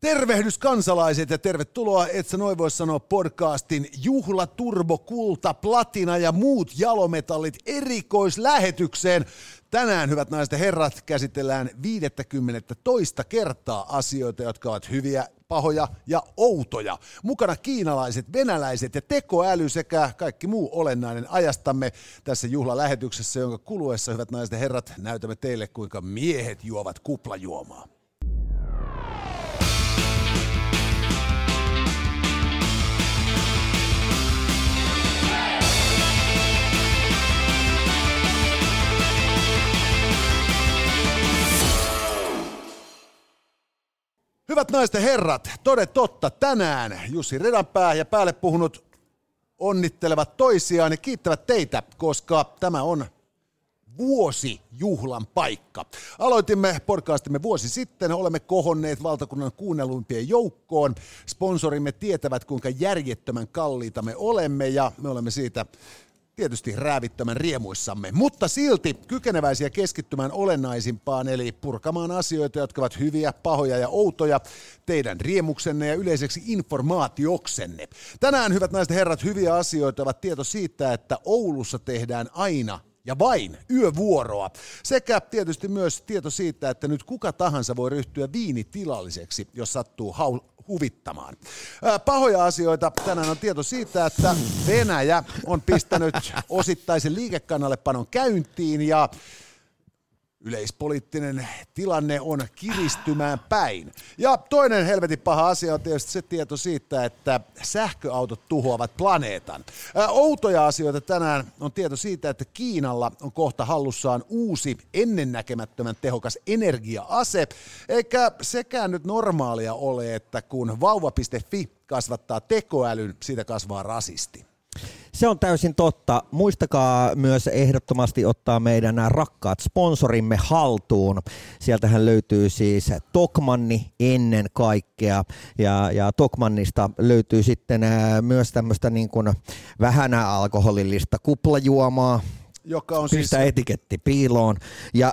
Tervehdys kansalaiset ja tervetuloa, et sä noin voi sanoa podcastin Juhla, Turbo, Kulta, Platina ja muut jalometallit erikoislähetykseen. Tänään, hyvät naiset ja herrat, käsitellään 50 toista kertaa asioita, jotka ovat hyviä, pahoja ja outoja. Mukana kiinalaiset, venäläiset ja tekoäly sekä kaikki muu olennainen ajastamme tässä juhlalähetyksessä, jonka kuluessa, hyvät naiset ja herrat, näytämme teille, kuinka miehet juovat kuplajuomaa. Hyvät naiset ja herrat, toden totta, tänään Jussi Redanpää ja päälle puhunut onnittelevat toisiaan ja kiittävät teitä, koska tämä on vuosi juhlan paikka. Aloitimme podcastimme vuosi sitten, olemme kohonneet valtakunnan kuunneluimpien joukkoon. Sponsorimme tietävät, kuinka järjettömän kalliita me olemme ja me olemme siitä tietysti räävittömän riemuissamme, mutta silti kykeneväisiä keskittymään olennaisimpaan, eli purkamaan asioita, jotka ovat hyviä, pahoja ja outoja teidän riemuksenne ja yleiseksi informaatioksenne. Tänään, hyvät naiset herrat, hyviä asioita ovat tieto siitä, että Oulussa tehdään aina ja vain yövuoroa. Sekä tietysti myös tieto siitä, että nyt kuka tahansa voi ryhtyä viinitilalliseksi, jos sattuu hau- huvittamaan. Pahoja asioita. Tänään on tieto siitä, että Venäjä on pistänyt osittaisen liikekannallepanon käyntiin ja yleispoliittinen tilanne on kiristymään päin. Ja toinen helvetin paha asia on tietysti se tieto siitä, että sähköautot tuhoavat planeetan. Outoja asioita tänään on tieto siitä, että Kiinalla on kohta hallussaan uusi ennennäkemättömän tehokas energia-ase, eikä sekään nyt normaalia ole, että kun vauva.fi kasvattaa tekoälyn, siitä kasvaa rasisti. Se on täysin totta. Muistakaa myös ehdottomasti ottaa meidän nämä rakkaat sponsorimme haltuun. Sieltähän löytyy siis Tokmanni ennen kaikkea. Ja, ja Tokmannista löytyy sitten myös tämmöistä niin kuin vähän alkoholillista kuplajuomaa, joka on Pistä siis... etiketti piiloon. Ja...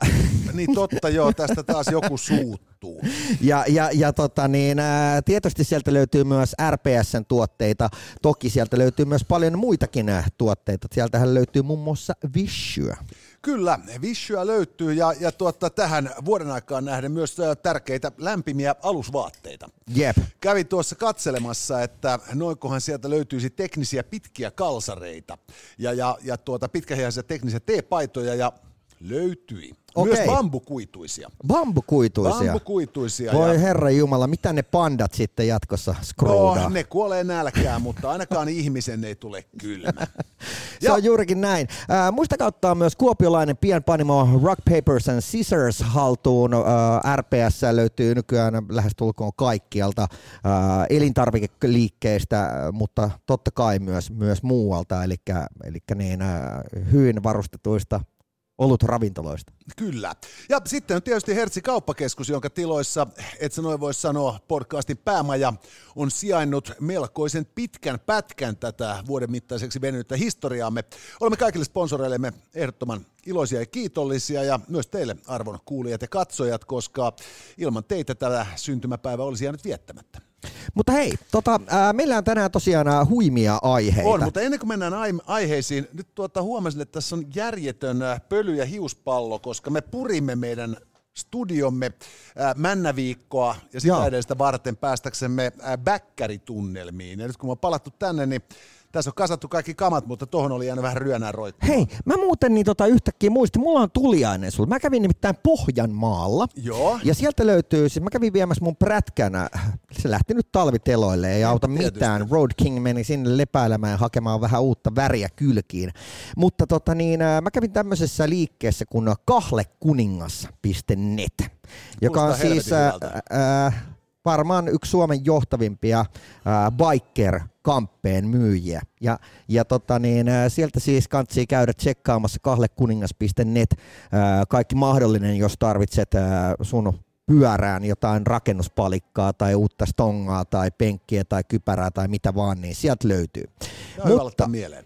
Niin totta joo, tästä taas joku suuttuu. Ja, ja, ja tota niin, ää, tietysti sieltä löytyy myös RPSn tuotteita, toki sieltä löytyy myös paljon muitakin tuotteita. Sieltähän löytyy muun muassa Vishyä. Kyllä, Vishyä löytyy ja, ja tuota, tähän vuoden aikaan nähden myös tärkeitä lämpimiä alusvaatteita. Jep. Kävin tuossa katselemassa, että noinkohan sieltä löytyisi teknisiä pitkiä kalsareita ja, ja, ja tuota, pitkähiäisiä teknisiä teepaitoja ja löytyi. Okei. Myös bambukuituisia. Bambukuituisia? Bambukuituisia. Voi ja... herra Jumala, mitä ne pandat sitten jatkossa scroldaa? No, ne kuolee nälkään, mutta ainakaan ihmisen ei tule kylmä. Se ja... on juurikin näin. Äh, muistakaa ottaa myös kuopiolainen pienpanimo Rock Papers and Scissors haltuun. Äh, RPS löytyy nykyään lähestulkoon kaikkialta äh, elintarvikeliikkeistä, mutta totta kai myös, myös muualta, eli, eli niin, äh, hyvin varustetuista ollut ravintoloista. Kyllä. Ja sitten on tietysti Hertsi kauppakeskus, jonka tiloissa, et sä noin voisi sanoa, podcastin päämaja on sijainnut melkoisen pitkän pätkän tätä vuoden mittaiseksi venynyttä historiaamme. Olemme kaikille sponsoreillemme ehdottoman iloisia ja kiitollisia ja myös teille arvon kuulijat ja katsojat, koska ilman teitä tätä syntymäpäivä olisi jäänyt viettämättä. Mutta hei, tota, ää, meillä on tänään tosiaan ää, huimia aiheita. On, mutta ennen kuin mennään aiheisiin, nyt tuota, huomasin, että tässä on järjetön pöly- ja hiuspallo, koska me purimme meidän studiomme ää, männäviikkoa ja sitä edestä varten päästäksemme ää, bäkkäritunnelmiin. Ja nyt kun me on palattu tänne, niin tässä on kasattu kaikki kamat, mutta tohon oli jäänyt vähän ryönää roikkumaan. Hei, mä muuten niin tota yhtäkkiä muistin, mulla on tuliainen sulla. Mä kävin nimittäin Pohjanmaalla. Joo. Ja sieltä löytyy, siis mä kävin viemässä mun prätkänä, se lähti nyt talviteloille, ei auta Tietysti. mitään. Road King meni sinne lepäilemään ja hakemaan vähän uutta väriä kylkiin. Mutta tota niin, mä kävin tämmöisessä liikkeessä kuin kahlekuningas.net, joka on siis... Ää, ää, varmaan yksi Suomen johtavimpia äh, biker-kamppeen myyjiä. Ja, ja tota niin, sieltä siis kansi käydä tsekkaamassa kahlekuningas.net kaikki mahdollinen, jos tarvitset sun pyörään jotain rakennuspalikkaa tai uutta stongaa tai penkkiä tai kypärää tai mitä vaan, niin sieltä löytyy. Mutta, mieleen.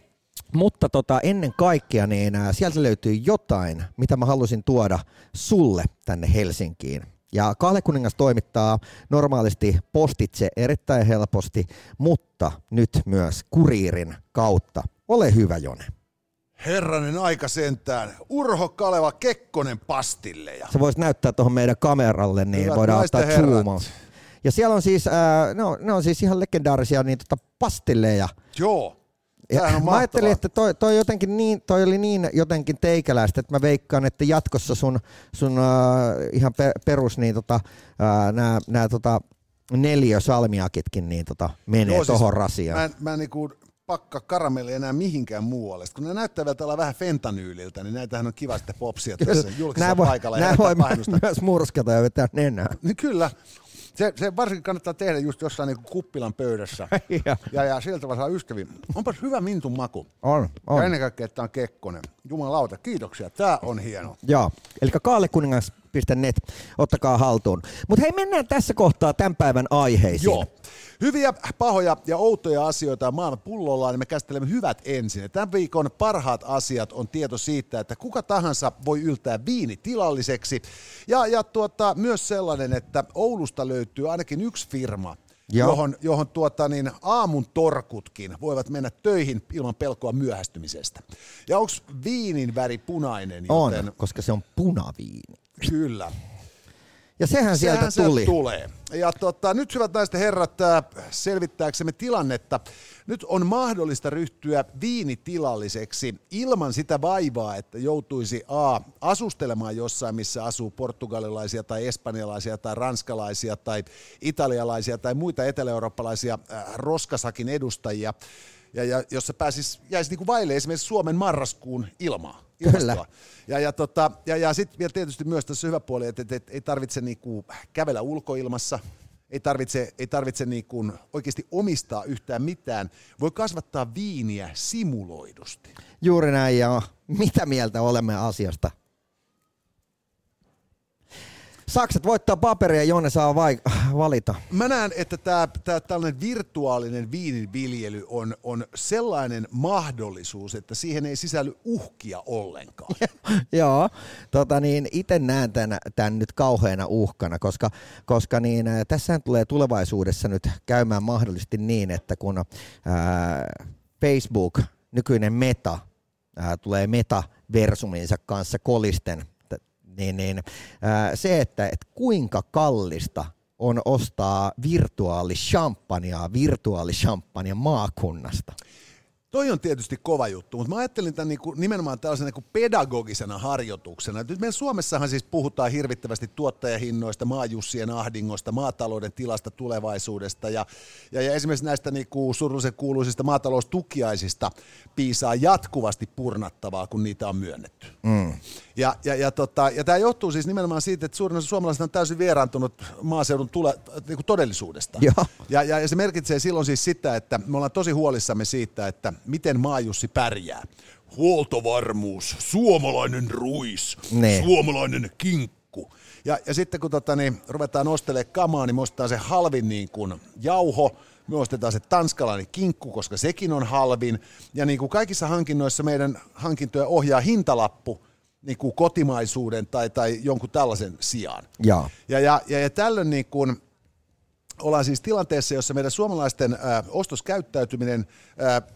mutta tota, ennen kaikkea niin sieltä löytyy jotain, mitä mä halusin tuoda sulle tänne Helsinkiin Ja Kahlekuningas toimittaa normaalisti postitse erittäin helposti, mutta nyt myös kuriirin kautta. Ole hyvä, Jone. Herranen aika sentään. Urho Kaleva Kekkonen pastilleja. Se voisi näyttää tuohon meidän kameralle, niin Hyvät voidaan ottaa zoomaa. Ja siellä on siis, äh, ne, on, ne on siis ihan legendaarisia niin tota pastilleja. Joo. Ja mä ajattelin, että toi, toi, jotenkin niin, toi oli niin jotenkin teikäläistä, että mä veikkaan, että jatkossa sun, sun uh, ihan pe, perus niin tota, uh, nää, nää tota, neljä salmiakitkin niin tota, menee Joo, tuohon siis rasiaan. Mä, mä niinku pakka karamelli enää mihinkään muualle. Kun ne näyttävät olla vähän fentanyyliltä, niin näitähän on kiva sitten popsia tässä julkisessa voi, paikalla. Nämä voi myös murskata ja vetää nenää. Niin kyllä. Se, se varsinkin kannattaa tehdä just jossain niin kuppilan pöydässä. ja, ja, ja sieltä vaan saa ystäviä. Onpas hyvä mintun maku. On, on. Ja ennen kaikkea, että on Kekkonen. Jumalauta, kiitoksia. Tämä on hieno. Joo, eli kaalekuningas.net, ottakaa haltuun. Mutta hei, mennään tässä kohtaa tämän päivän aiheisiin. Joo. Hyviä, pahoja ja outoja asioita on maailman pullollaan, niin me käsittelemme hyvät ensin. tämän viikon parhaat asiat on tieto siitä, että kuka tahansa voi yltää viini tilalliseksi. Ja, ja tuota, myös sellainen, että Oulusta löytyy ainakin yksi firma, Joo. johon, johon tuota, niin aamun torkutkin voivat mennä töihin ilman pelkoa myöhästymisestä. Ja onko viinin väri punainen? Joten... On, koska se on punaviini. Kyllä. Ja sehän, sehän sieltä tuli. tulee. Ja tota, nyt hyvät naiset ja herrat, äh, selvittääksemme tilannetta. Nyt on mahdollista ryhtyä viinitilalliseksi ilman sitä vaivaa, että joutuisi A. asustelemaan jossain, missä asuu portugalilaisia tai espanjalaisia tai ranskalaisia tai italialaisia tai muita etelä-eurooppalaisia äh, roskasakin edustajia ja, ja jos se pääsisi, jäisi niin kuin vaille esimerkiksi Suomen marraskuun ilmaa. Kyllä. Ja, ja, tota, ja, ja sitten vielä tietysti myös tässä hyvä puoli, että, että, että ei tarvitse niinku kävellä ulkoilmassa, ei tarvitse, ei tarvitse niinku oikeasti omistaa yhtään mitään. Voi kasvattaa viiniä simuloidusti. Juuri näin, ja mitä mieltä olemme asiasta? Sakset voittaa paperia, Jonne saa vai- valita. Mä näen, että tämä tällainen virtuaalinen viininviljely on, on sellainen mahdollisuus, että siihen ei sisälly uhkia ollenkaan. Joo, tota niin, itse näen tämän, tämän nyt kauheana uhkana, koska, koska niin, äh, tässä tulee tulevaisuudessa nyt käymään mahdollisesti niin, että kun ää, äh, Facebook, nykyinen meta, ää, äh, tulee meta-versuminsa kanssa kolisten niin, niin se, että, että kuinka kallista on ostaa virtuaalishampanjaa virtuaalishampanjan maakunnasta. Toi on tietysti kova juttu, mutta mä ajattelin tämän niin kuin, nimenomaan tällaisena niin kuin pedagogisena harjoituksena. Nyt meidän Suomessahan siis puhutaan hirvittävästi tuottajahinnoista, maajussien ahdingosta, maatalouden tilasta tulevaisuudesta ja, ja, ja esimerkiksi näistä niin kuin surullisen kuuluisista maataloustukiaisista piisaa jatkuvasti purnattavaa, kun niitä on myönnetty. Mm. Ja, ja, ja, tota, ja tämä johtuu siis nimenomaan siitä, että suurin osa suomalaiset on täysin vieraantunut maaseudun tule, niin kuin todellisuudesta. Ja. Ja, ja, ja se merkitsee silloin siis sitä, että me ollaan tosi huolissamme siitä, että miten maajussi pärjää. Huoltovarmuus, suomalainen ruis, ne. suomalainen kinkku. Ja, ja sitten kun tota, niin, ruvetaan ostelemaan kamaa, niin me ostetaan se halvin niin kuin jauho, me ostetaan se tanskalainen kinkku, koska sekin on halvin. Ja niin kuin kaikissa hankinnoissa meidän hankintoja ohjaa hintalappu, niin kuin kotimaisuuden tai, tai jonkun tällaisen sijaan. Ja, ja, ja, ja, ja tällöin niin kuin, ollaan siis tilanteessa, jossa meidän suomalaisten ostoskäyttäytyminen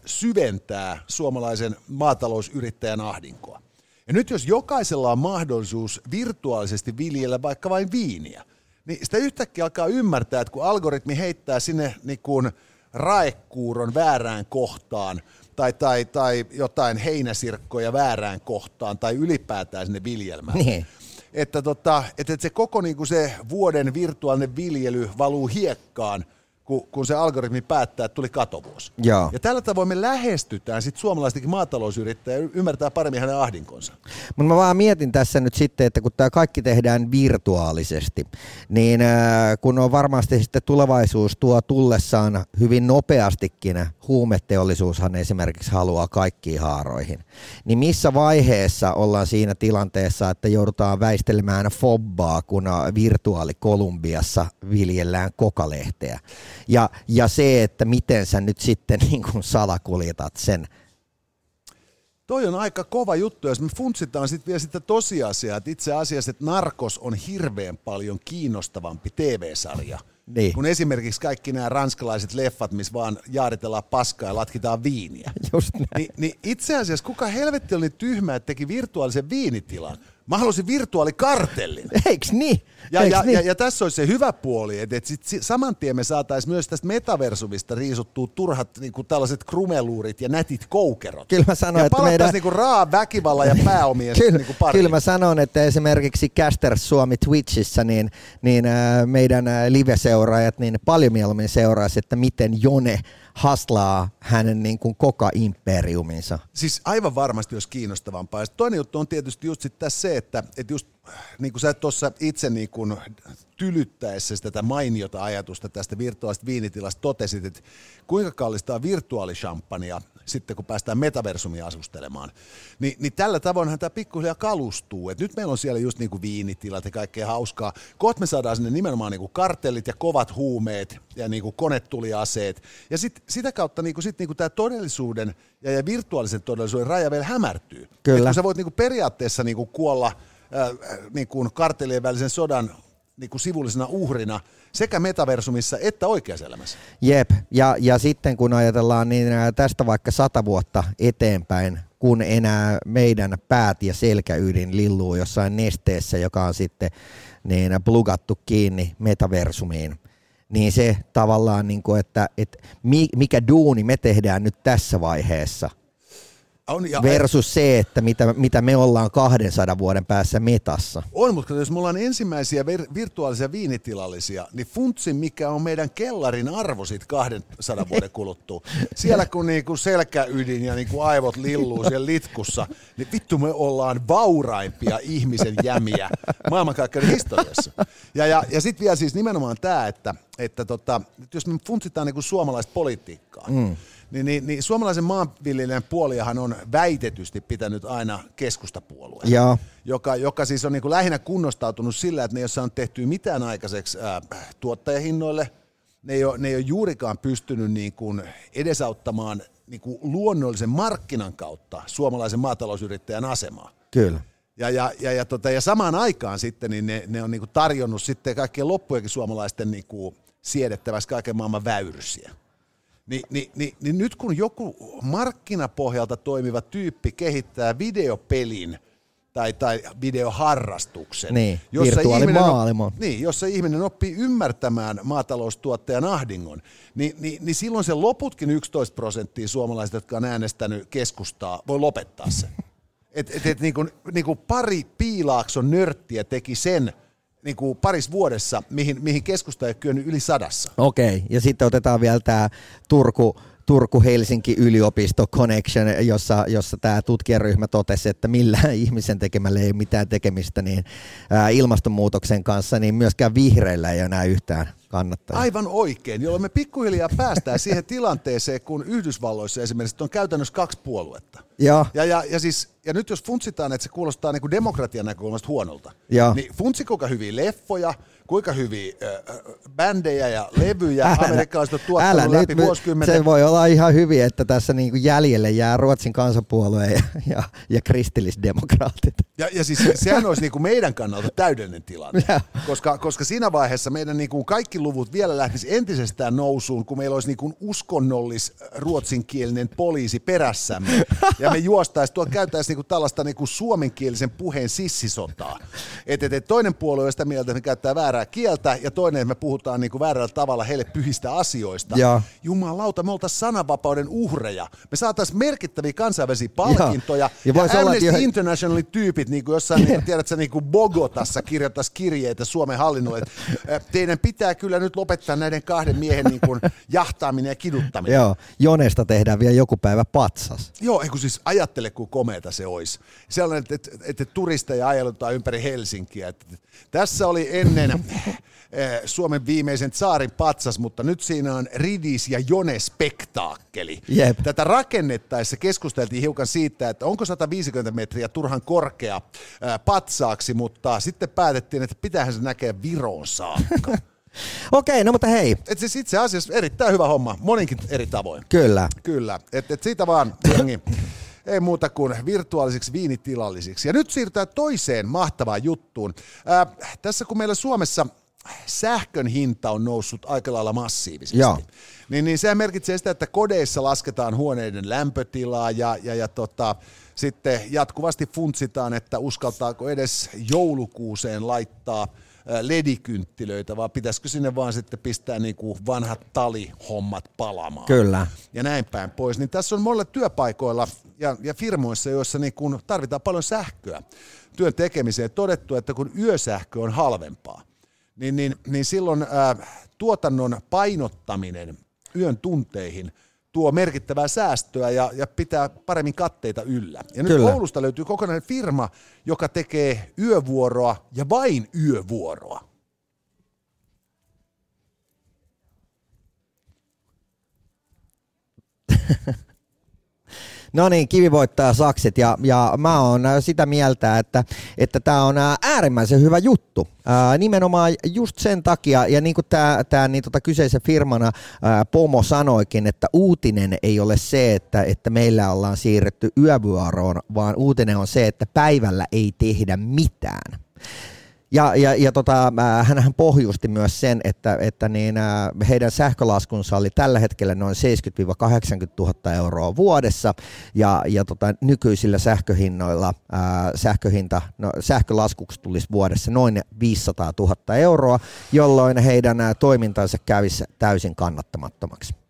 syventää suomalaisen maatalousyrittäjän ahdinkoa. Ja nyt jos jokaisella on mahdollisuus virtuaalisesti viljellä vaikka vain viiniä, niin sitä yhtäkkiä alkaa ymmärtää, että kun algoritmi heittää sinne niin kuin raekuuron väärään kohtaan, tai, tai, tai jotain heinäsirkkoja väärään kohtaan tai ylipäätään sinne viljelmään. Niin. Että, tota, että se koko niin kuin se vuoden virtuaalinen viljely valuu hiekkaan, kun, kun se algoritmi päättää, että tuli katovuosi. Ja, Ja tällä tavoin me lähestytään sitten suomalaistenkin maatalousyrittäjä ymmärtää paremmin hänen ahdinkonsa. Mutta mä vaan mietin tässä nyt sitten, että kun tämä kaikki tehdään virtuaalisesti, niin äh, kun on varmasti sitten tulevaisuus tuo tullessaan hyvin nopeastikin, huumeteollisuushan esimerkiksi haluaa kaikkiin haaroihin, niin missä vaiheessa ollaan siinä tilanteessa, että joudutaan väistelemään fobbaa, kun virtuaalikolumbiassa viljellään kokalehteä? Ja, ja se, että miten sä nyt sitten niin kuin salakuljetat sen Toi on aika kova juttu, jos me funtsitaan sitten vielä sitä tosiasiaa, että itse asiassa, että Narkos on hirveän paljon kiinnostavampi TV-sarja. Niin. Kun esimerkiksi kaikki nämä ranskalaiset leffat, missä vaan jaaritellaan paskaa ja latkitaan viiniä. Just näin. Ni, niin itse asiassa kuka helvetti oli tyhmä, että teki virtuaalisen viinitilan? Mä halusin virtuaalikartellin. Eiks niin? Ja, Eiks ja, niin? ja, ja tässä olisi se hyvä puoli, että, että sit si- saman tien me saataisiin myös tästä metaversumista riisuttua turhat niin kuin tällaiset krumeluurit ja nätit koukerot. Kyllä mä sanoin, ja että meidän- niin kuin raa väkivallan ja pääomien Kyllä, niin kuin kyllä mä sanon, että esimerkiksi Casters Suomi Twitchissä, niin, niin äh, meidän äh, live-seuraajat niin paljon mieluummin seuraisi, että miten Jone haslaa hänen niin kuin koko imperiuminsa. Siis aivan varmasti olisi kiinnostavampaa. Ja toinen juttu on tietysti just sit tässä se, että, että just niin kuin sä tuossa itse niin kuin tylyttäessä tätä mainiota ajatusta tästä virtuaalista viinitilasta totesit, että kuinka kallista on virtuaalishampania sitten kun päästään metaversumia asustelemaan, niin, niin tällä tavoinhan tämä pikkuhiljaa kalustuu. Et nyt meillä on siellä just niin kuin viinitilat ja kaikkea hauskaa. Kohta me saadaan sinne nimenomaan niin kuin kartellit ja kovat huumeet ja niin kuin konetuliaseet. Ja sit, sitä kautta niin kuin, sit niin kuin tämä todellisuuden ja, ja virtuaalisen todellisuuden raja vielä hämärtyy. Kyllä. Et kun sä voit niin kuin periaatteessa niin kuin kuolla äh, niin kuin kartellien välisen sodan niin kuin sivullisena uhrina sekä metaversumissa että oikeassa elämässä. Jep, ja, ja sitten kun ajatellaan niin tästä vaikka sata vuotta eteenpäin, kun enää meidän päät ja selkäydin lilluu jossain nesteessä, joka on sitten niin plugattu kiinni metaversumiin, niin se tavallaan, niin kuin, että, että mi- mikä duuni me tehdään nyt tässä vaiheessa On, ja versus se, että mitä, mitä me ollaan 200 vuoden päässä metassa. On, mutta jos me ollaan ensimmäisiä vir- virtuaalisia viinitilallisia, niin funtsin mikä on meidän kellarin arvo sit 200 vuoden kuluttua. Siellä kun niinku selkäydin ja niinku aivot lilluu siellä litkussa, niin vittu me ollaan vauraimpia ihmisen jämiä maailmankaikkeuden historiassa. Ja, ja, ja sitten vielä siis nimenomaan tämä, että, että tota, jos me funtsitaan niinku suomalaista politiikkaa, mm. Niin, niin, niin suomalaisen maanviljelijän puoliahan on väitetysti pitänyt aina keskustapuolue Joo. joka, joka siis on niin kuin lähinnä kunnostautunut sillä, että ne ei ole tehtyä mitään aikaiseksi ää, tuottajahinnoille. Ne ei ole, ne ei ole juurikaan pystynyt niin kuin edesauttamaan niin kuin luonnollisen markkinan kautta suomalaisen maatalousyrittäjän asemaa. Kyllä. Ja, ja, ja, ja, tota, ja samaan aikaan sitten niin ne, ne on niin kuin tarjonnut sitten kaikkien loppujenkin suomalaisten niin kuin siedettäväksi kaiken maailman väyrysiä. Ni, ni, ni, niin nyt kun joku markkinapohjalta toimiva tyyppi kehittää videopelin tai, tai videoharrastuksen, Niin, ihminen, virtuaalimaailma. op, niin, jossa ihminen oppii ymmärtämään maataloustuottajan ahdingon, niin, niin, niin silloin se loputkin 11 prosenttia suomalaiset, jotka on äänestänyt keskustaa, voi lopettaa sen. Et, et, et, niin kuin, niin kuin pari piilaakson nörttiä teki sen niin kuin paris vuodessa, mihin, mihin keskusta ei ole kyennyt yli sadassa. Okei, ja sitten otetaan vielä tämä Turku, Turku-Helsinki yliopisto connection, jossa, jossa tämä tutkijaryhmä totesi, että millään ihmisen tekemällä ei ole mitään tekemistä niin ää, ilmastonmuutoksen kanssa, niin myöskään vihreillä ei enää yhtään kannattaa. Aivan oikein, jolloin me pikkuhiljaa päästään siihen tilanteeseen, kun Yhdysvalloissa esimerkiksi on käytännössä kaksi puoluetta. Joo, Ja, ja, ja, siis, ja nyt jos funtsitaan, että se kuulostaa niin kuin demokratian näkökulmasta huonolta, Joo. niin funtsi kuinka hyviä leffoja, kuinka hyviä äh, bändejä ja levyjä amerikkalaiset on tuottanut älä läpi nyt, vuosikymmenen. se voi olla ihan hyvin, että tässä niinku jäljelle jää Ruotsin kansanpuolue ja, ja, ja kristillisdemokraatit. Ja, ja siis sehän olisi niinku meidän kannalta täydellinen tilanne, koska, koska siinä vaiheessa meidän niinku kaikki luvut vielä lähtisi entisestään nousuun, kun meillä olisi niinku uskonnollis ruotsinkielinen poliisi perässämme, ja me juostaisiin, tuolla käytäisiin niinku tällaista niinku suomenkielisen puheen sissisotaa. Et, et, et toinen puolue on sitä mieltä, että me käyttää väärää kieltä, ja toinen, että me puhutaan niinku väärällä tavalla heille pyhistä asioista. Joo. Jumalauta, me oltaisiin sananvapauden uhreja. Me saataisiin merkittäviä kansainvälisiä palkintoja, Ja ja olla, Amnesty että jo- Internationalin tyypit, niin kuin jossain, niin kuin, tiedätkö, niin kuin Bogotassa kirjoittaisi kirjeitä Suomen hallinnolle, että teidän pitää kyllä nyt lopettaa näiden kahden miehen niin kuin, jahtaaminen ja kiduttaminen. Joo, Jonesta tehdään vielä joku päivä patsas. Joo, eikö siis ajattele, kuin komeeta se olisi. Sellainen, että, että, että turisteja ajelutaan ympäri Helsinkiä. Että, tässä oli ennen Suomen viimeisen saarin patsas, mutta nyt siinä on Ridis ja Jone spektaakkeli. Jep. Tätä rakennettaessa keskusteltiin hiukan siitä, että onko 150 metriä turhan korkea ää, patsaaksi, mutta sitten päätettiin, että pitäähän se näkeä Viroon saakka. Okei, no mutta hei, Et siis itse asiassa erittäin hyvä homma, moninkin eri tavoin. kyllä. Kyllä, että et siitä vaan jengi ei muuta kuin virtuaalisiksi viinitilallisiksi. Ja nyt siirrytään toiseen mahtavaan juttuun. Ää, tässä kun meillä Suomessa sähkön hinta on noussut aika lailla massiivisesti. Joo. Niin, niin se merkitsee sitä, että kodeissa lasketaan huoneiden lämpötilaa ja, ja, ja tota, sitten jatkuvasti funtsitaan, että uskaltaako edes joulukuuseen laittaa ledikynttilöitä, vaan pitäisikö sinne vaan sitten pistää niin kuin vanhat talihommat palamaan. Kyllä. Ja näin päin pois. Niin tässä on monilla työpaikoilla ja, ja firmoissa, joissa niin kuin tarvitaan paljon sähköä työn tekemiseen, todettu, että kun yösähkö on halvempaa, niin, niin, niin silloin ää, tuotannon painottaminen yön tunteihin tuo merkittävää säästöä ja, ja pitää paremmin katteita yllä. Ja nyt Kyllä. Oulusta löytyy kokonainen firma, joka tekee yövuoroa ja vain yövuoroa. No niin, kivi voittaa sakset ja, ja mä oon sitä mieltä, että että tämä on ää, äärimmäisen hyvä juttu. Ää, nimenomaan just sen takia, ja niin kuin tämä niin tota kyseisen firmana ää, Pomo sanoikin, että uutinen ei ole se, että, että meillä ollaan siirretty yövuoroon, vaan uutinen on se, että päivällä ei tehdä mitään. Ja, ja, ja tota, hän pohjusti myös sen, että, että niin, heidän sähkölaskunsa oli tällä hetkellä noin 70-80 000 euroa vuodessa, ja, ja tota, nykyisillä sähköhinnoilla ää, sähköhinta, no, sähkölaskuksi tulisi vuodessa noin 500 000 euroa, jolloin heidän toimintansa kävisi täysin kannattamattomaksi.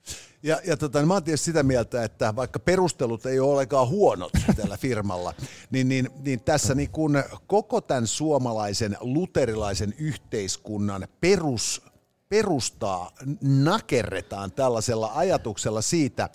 Ja, ja tota, niin mä oon tietysti sitä mieltä, että vaikka perustelut ei ole ollenkaan huonot tällä firmalla, niin, niin, niin tässä niin kun koko tämän suomalaisen luterilaisen yhteiskunnan perus perustaa nakerretaan tällaisella ajatuksella siitä,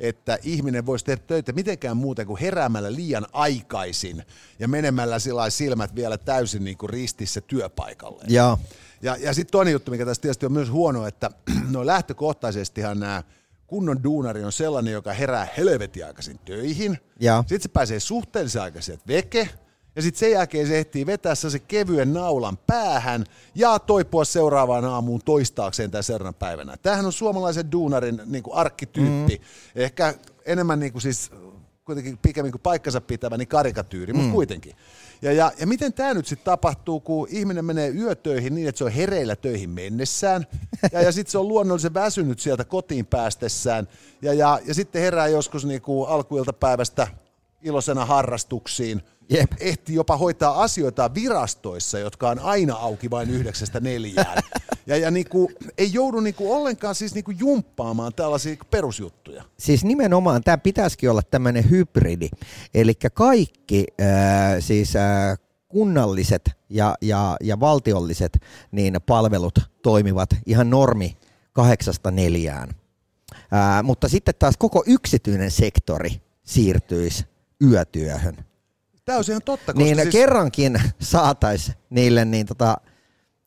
että ihminen voisi tehdä töitä mitenkään muuten kuin heräämällä liian aikaisin ja menemällä sillä silmät vielä täysin niin kuin ristissä työpaikalle. Ja, ja, ja sitten toinen juttu, mikä tässä tietysti on myös huono, että no lähtökohtaisestihan nämä kunnon duunari on sellainen, joka herää helvetin aikaisin töihin. Ja. Sitten se pääsee suhteellisen aikaisin veke. Ja sitten sen jälkeen se ehtii vetää se kevyen naulan päähän ja toipua seuraavaan aamuun toistaakseen tämän seuraavana päivänä. Tämähän on suomalaisen duunarin niin kuin arkkityyppi. Mm. Ehkä enemmän niin kuin siis kuitenkin pikemmin kuin paikkansa pitävä, niin karikatyyri, mm. mutta kuitenkin. Ja, ja, ja miten tämä nyt sitten tapahtuu, kun ihminen menee yötöihin niin, että se on hereillä töihin mennessään, ja, ja sitten se on luonnollisen väsynyt sieltä kotiin päästessään, ja, ja, ja sitten herää joskus niinku alkuiltapäivästä iloisena harrastuksiin, Jep. ehti jopa hoitaa asioita virastoissa, jotka on aina auki vain yhdeksästä neljään. Ja, ja niinku, ei joudu niinku ollenkaan siis niinku jumppaamaan tällaisia perusjuttuja. Siis nimenomaan tämä pitäisikin olla tämmöinen hybridi. Eli kaikki äh, siis äh, kunnalliset ja, ja, ja valtiolliset niin palvelut toimivat ihan normi kahdeksasta neljään. Ää, mutta sitten taas koko yksityinen sektori siirtyisi yötyöhön. Tämä on ihan totta, koska Niin siis... kerrankin saatais niille niin tota,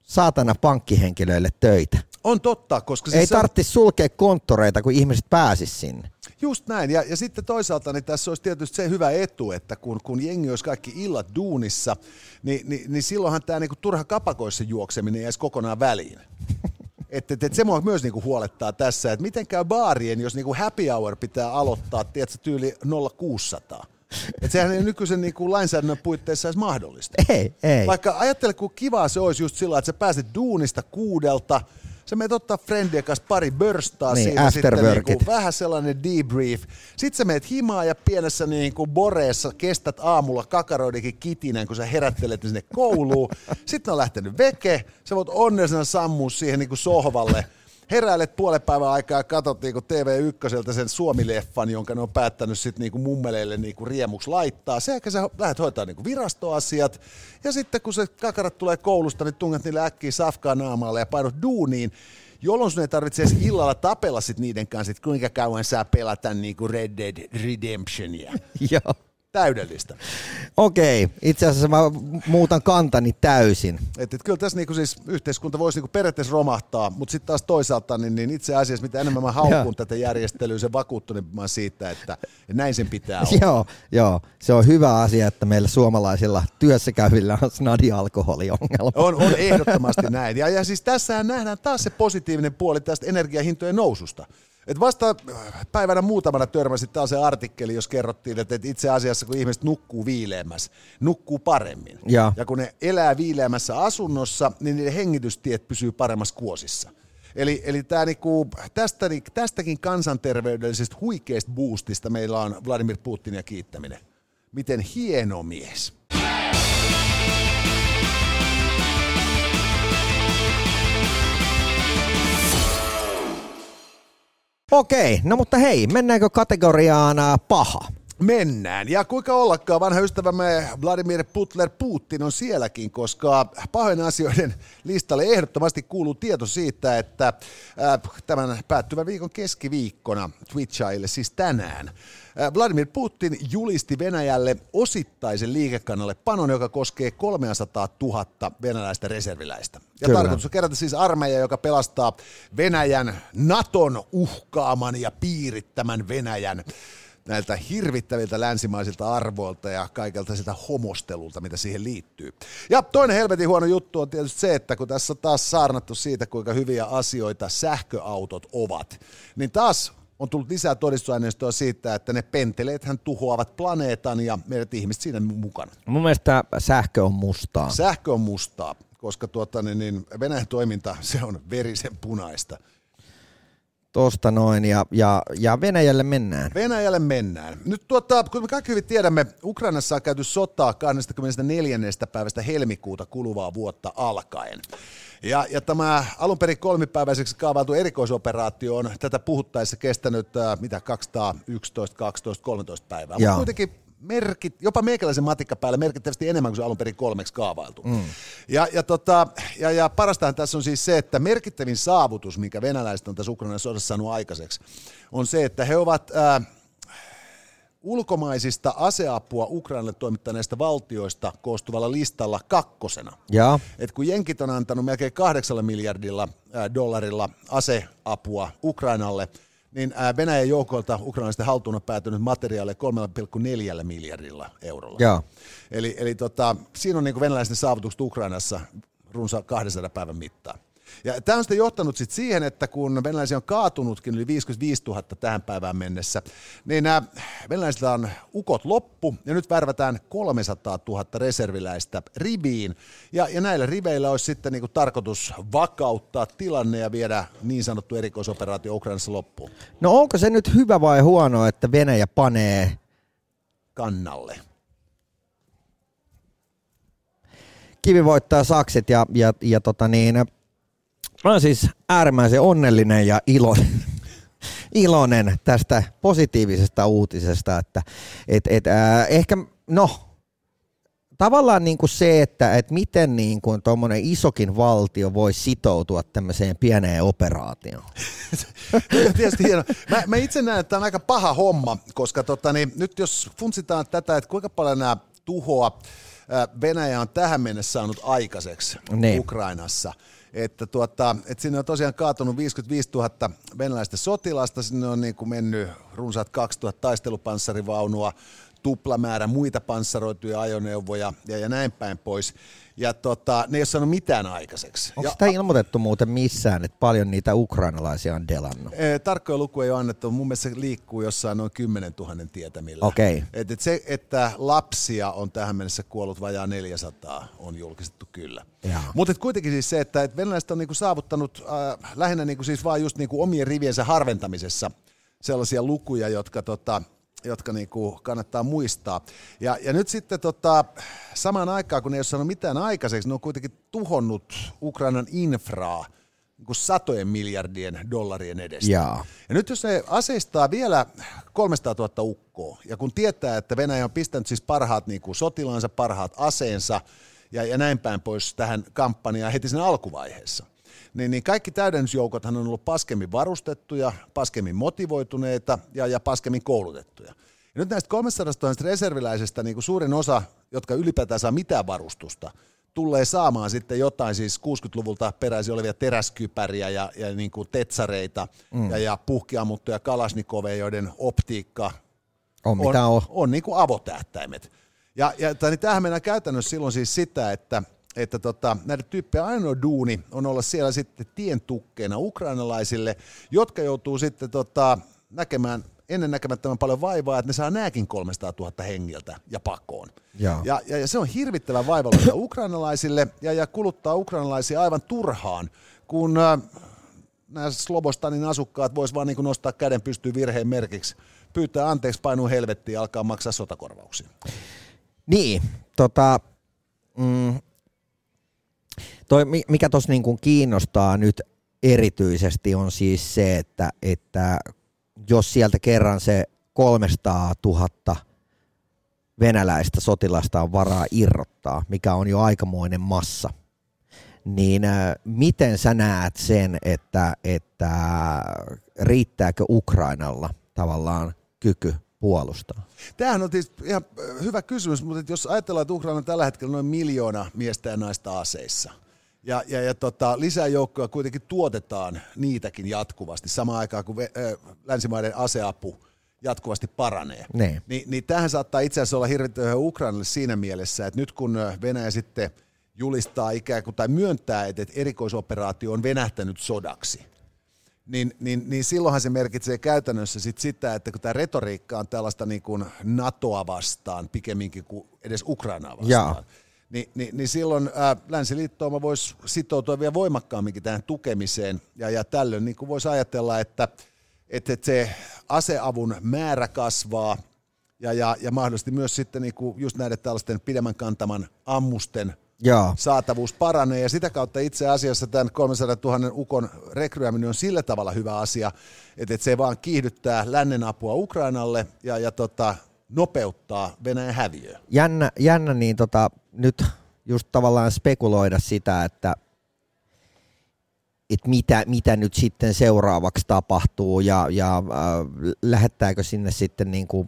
saatana pankkihenkilöille töitä. On totta, koska Ei siis se on- tarvitsisi sulkea konttoreita, kun ihmiset pääsis sinne. Just näin, ja, ja sitten toisaalta niin tässä olisi tietysti se hyvä etu, että kun, kun jengi olisi kaikki illat duunissa, niin, niin, niin silloinhan tämä niinku turha kapakoissa juokseminen jäisi kokonaan väliin. Että et, et se mua myös niinku huolettaa tässä, että miten käy baarien, jos niinku happy hour pitää aloittaa, tiedätkö, tyyli 0600. Että sehän ei nykyisen niinku lainsäädännön puitteissa edes mahdollista. Ei, ei. Vaikka ajattele, kun kivaa se olisi just sillä, että sä pääset duunista kuudelta, sä menet ottaa friendien kanssa pari börstaa Niin, siinä sitten afterworkit. niinku, vähän sellainen debrief. Sitten sä menet himaa ja pienessä niinku boreessa kestät aamulla kakaroidenkin kitinen, kun sä herättelet ne sinne kouluun. Sitten on lähtenyt veke, sä voit onnellisena sammua siihen niinku sohvalle. Heräilet puolen päivän aikaa ja katsot niinku TV1 sen Suomi-leffan, jonka ne on päättänyt sitten niinku mummeleille niinku riemuksi laittaa. Sen jälkeen sä lähdet hoitaa niinku virastoasiat. Ja sitten kun se kakarat tulee koulusta, niin tunget niille äkkiä safkaa naamalle ja painot duuniin jolloin sun ei tarvitse edes illalla tapella sit niiden kanssa, että kuinka kauan saa pelata niinku Red Dead Redemptionia. Joo. Täydellistä. Okei, itse asiassa mä muutan kantani täysin. Et, et kyllä tässä niinku siis yhteiskunta voisi niinku periaatteessa romahtaa, mutta sitten taas toisaalta niin, niin itse asiassa mitä enemmän mä haukun tätä järjestelyä, se vakuuttunut mä oon siitä, että näin sen pitää olla. Joo, joo, se on hyvä asia, että meillä suomalaisilla työssä käyvillä on snadi alkoholiongelma. On, on ehdottomasti näin. Ja, ja siis tässähän nähdään taas se positiivinen puoli tästä energiahintojen noususta. Et vasta päivänä muutamana törmäsi taas se artikkeli, jos kerrottiin, että itse asiassa kun ihmiset nukkuu viileämmässä, nukkuu paremmin. Ja. ja kun ne elää viileämmässä asunnossa, niin niiden hengitystiet pysyy paremmassa kuosissa. Eli, eli tää niinku, tästä, tästäkin kansanterveydellisestä huikeasta boostista meillä on Vladimir Putinia kiittäminen. Miten hieno mies. Okei, no mutta hei, mennäänkö kategoriaan äh, paha? Mennään. Ja kuinka ollakaan, vanha ystävämme Vladimir Putler Putin on sielläkin, koska pahojen asioiden listalle ehdottomasti kuuluu tieto siitä, että äh, tämän päättyvän viikon keskiviikkona Twitchaille, siis tänään, äh, Vladimir Putin julisti Venäjälle osittaisen liikekannalle panon, joka koskee 300 000 venäläistä reserviläistä. Ja Kyllä. tarkoitus on kerätä siis armeija, joka pelastaa Venäjän Naton uhkaaman ja piirittämän Venäjän näiltä hirvittäviltä länsimaisilta arvoilta ja kaikelta siltä homostelulta, mitä siihen liittyy. Ja toinen helvetin huono juttu on tietysti se, että kun tässä on taas saarnattu siitä, kuinka hyviä asioita sähköautot ovat, niin taas on tullut lisää todistusaineistoa siitä, että ne penteleethän tuhoavat planeetan ja meidät ihmiset siinä mukana. Mun mielestä sähkö on mustaa. Sähkö on mustaa, koska tuota, niin, niin Venäjän toiminta, se on verisen punaista. Tosta noin, ja, ja, ja Venäjälle mennään. Venäjälle mennään. Nyt tuota, kun me kaikki hyvin tiedämme, Ukrainassa on käyty sotaa 24. päivästä helmikuuta kuluvaa vuotta alkaen. Ja, ja tämä alun perin kolmipäiväiseksi kaavailtu erikoisoperaatio on tätä puhuttaessa kestänyt äh, mitä 211, 12, 13 päivää. Mutta kuitenkin merkit, jopa meikäläisen matikka päällä merkittävästi enemmän kuin se alun perin kolmeksi kaavailtu. Mm. Ja, ja, tota, ja, ja parastahan tässä on siis se, että merkittävin saavutus, minkä venäläiset on tässä Ukrainan sodassa saanut aikaiseksi, on se, että he ovat äh, ulkomaisista aseapua Ukrainalle toimittaneista valtioista koostuvalla listalla kakkosena. Ja, Et kun Jenkit on antanut melkein kahdeksalla miljardilla ää, dollarilla aseapua Ukrainalle, niin Venäjän joukoilta ukrainalaisten haltuun on päätynyt materiaaleja 3,4 miljardilla eurolla. ja. Eli, eli tota, siinä on niin venäläisten saavutukset Ukrainassa runsa 200 päivän mittaan. Ja tämä on sitten johtanut sit siihen, että kun venäläisiä on kaatunutkin yli 55 000 tähän päivään mennessä, niin nämä venäläisillä on ukot loppu ja nyt värvätään 300 000 reserviläistä riviin. Ja, ja näillä riveillä olisi sitten niin tarkoitus vakauttaa tilanne ja viedä niin sanottu erikoisoperaatio Ukrainassa loppuun No onko se nyt hyvä vai huono, että Venäjä panee kannalle. kivi voittaa sakset ja, ja, ja tota niin, mä olen siis äärimmäisen onnellinen ja iloinen, iloinen tästä positiivisesta uutisesta, että et, et, ää, ehkä, no, tavallaan niin kuin se, että et miten niin kuin tuommoinen isokin valtio voi sitoutua tämmöiseen pieneen operaatioon. Tietysti hieno. Mä, mä itse näen, että tämä on aika paha homma, koska tota, niin, nyt jos funtsitaan tätä, että kuinka paljon nämä tuhoa Venäjä on tähän mennessä saanut aikaiseksi Niin. Ukrainassa, että, tuota, että sinne on tosiaan kaatunut 55 000 venäläistä sotilasta, sinne on niin kuin mennyt runsaat 2000 taistelupanssarivaunua, tuplamäärä muita panssaroituja ajoneuvoja ja, ja näin päin pois. Ja tota, ne ei ole saanut mitään aikaiseksi. Onko ja, sitä ilmoitettu muuten missään, että paljon niitä ukrainalaisia on delannut? Ee, Tarkkoja lukuja ei ole annettu, mun mielestä se liikkuu jossain noin 10 000 tietämillä. Okei. Et, et se, että lapsia on tähän mennessä kuollut vajaa 400, on julkistettu kyllä. Mutta kuitenkin siis se, että et venäläiset on niinku saavuttanut äh, lähinnä niinku siis vaan just niinku omien riviensä harventamisessa sellaisia lukuja, jotka tota, jotka niinku kannattaa muistaa. Ja, ja nyt sitten tota, samaan aikaan, kun ne ei ole saanut mitään aikaiseksi, ne on kuitenkin tuhonnut Ukrainan infraa niin satojen miljardien dollarien edestä. Jaa. Ja nyt jos ne aseistaa vielä 300 000 ukkoa, ja kun tietää, että Venäjä on pistänyt siis parhaat niin kuin sotilaansa, parhaat aseensa ja, ja näin päin pois tähän kampanjaan heti sen alkuvaiheessa, niin, niin kaikki täydennysjoukothan on ollut paskemmin varustettuja, paskemmin motivoituneita ja, ja paskemmin koulutettuja. Ja nyt näistä 300 000 reserviläisestä niin kuin suurin osa, jotka ylipäätään saa mitään varustusta, tulee saamaan sitten jotain siis 60-luvulta peräisin olevia teräskypäriä ja, ja niin kuin tetsareita mm. ja, ja puhkiammuttuja kalasnikoveja, joiden optiikka On mitä on. on niin kuin avotähtäimet. Ja, ja niin tämähän mennään käytännössä silloin siis sitä, että että tota, näiden tyyppejä ainoa duuni on olla siellä sitten tientukkeena ukrainalaisille, jotka joutuu sitten tota, näkemään ennen näkemättömän paljon vaivaa, että ne saa nääkin 300 000 hengiltä ja pakoon. Ja, ja, ja se on hirvittävän vaivalloista ukrainalaisille ja, ja kuluttaa ukrainalaisia aivan turhaan, kun äh, nämä Slobostanin asukkaat vois vaan niin nostaa käden pystyyn virheen merkiksi, pyytää anteeksi, painuu helvettiin ja alkaa maksaa sotakorvauksia. Niin, tota, mm, toi, mikä tuossa niin kiinnostaa nyt erityisesti on siis se, että, että jos sieltä kerran se 300 000 venäläistä sotilasta on varaa irrottaa, mikä on jo aikamoinen massa, niin äh, miten sä näet sen, että, että riittääkö Ukrainalla tavallaan kyky puolustaa? Tämähän on tietysti ihan hyvä kysymys, mutta jos ajatellaan, että Ukraina on tällä hetkellä noin miljoona miestä ja naista aseissa, ja, ja, ja tota, lisää joukkoja kuitenkin tuotetaan niitäkin jatkuvasti, samaan aikaan kun länsimaiden aseapu jatkuvasti paranee. Ne. Ni, niin tähän saattaa itse asiassa olla hirvittävän Ukrainalle siinä mielessä, että nyt kun Venäjä sitten julistaa ikään kuin tai myöntää, että erikoisoperaatio on venähtänyt sodaksi, niin, niin, niin silloinhan se merkitsee käytännössä sit sitä, että kun tämä retoriikka on tällaista niin kuin NATOa vastaan pikemminkin kuin edes Ukrainaa vastaan, Jaa. Niin, niin, niin silloin ää, länsiliittooma voisi sitoutua vielä voimakkaamminkin tähän tukemiseen, ja, ja tällöin niin voisi ajatella, että, että se aseavun määrä kasvaa, ja, ja, ja mahdollisesti myös sitten niin kuin just näiden tällaisten pidemmän kantaman ammusten Jaa. saatavuus paranee. Ja sitä kautta itse asiassa tämän 300 000 ukon rekryäminen on sillä tavalla hyvä asia, että, että se vaan kiihdyttää lännen apua Ukrainalle. Ja, ja tota, nopeuttaa Venäjän häviöä. Jännä, jännä niin tota, nyt just tavallaan spekuloida sitä, että että mitä, mitä nyt sitten seuraavaksi tapahtuu ja, ja äh, lähettääkö sinne sitten niin kuin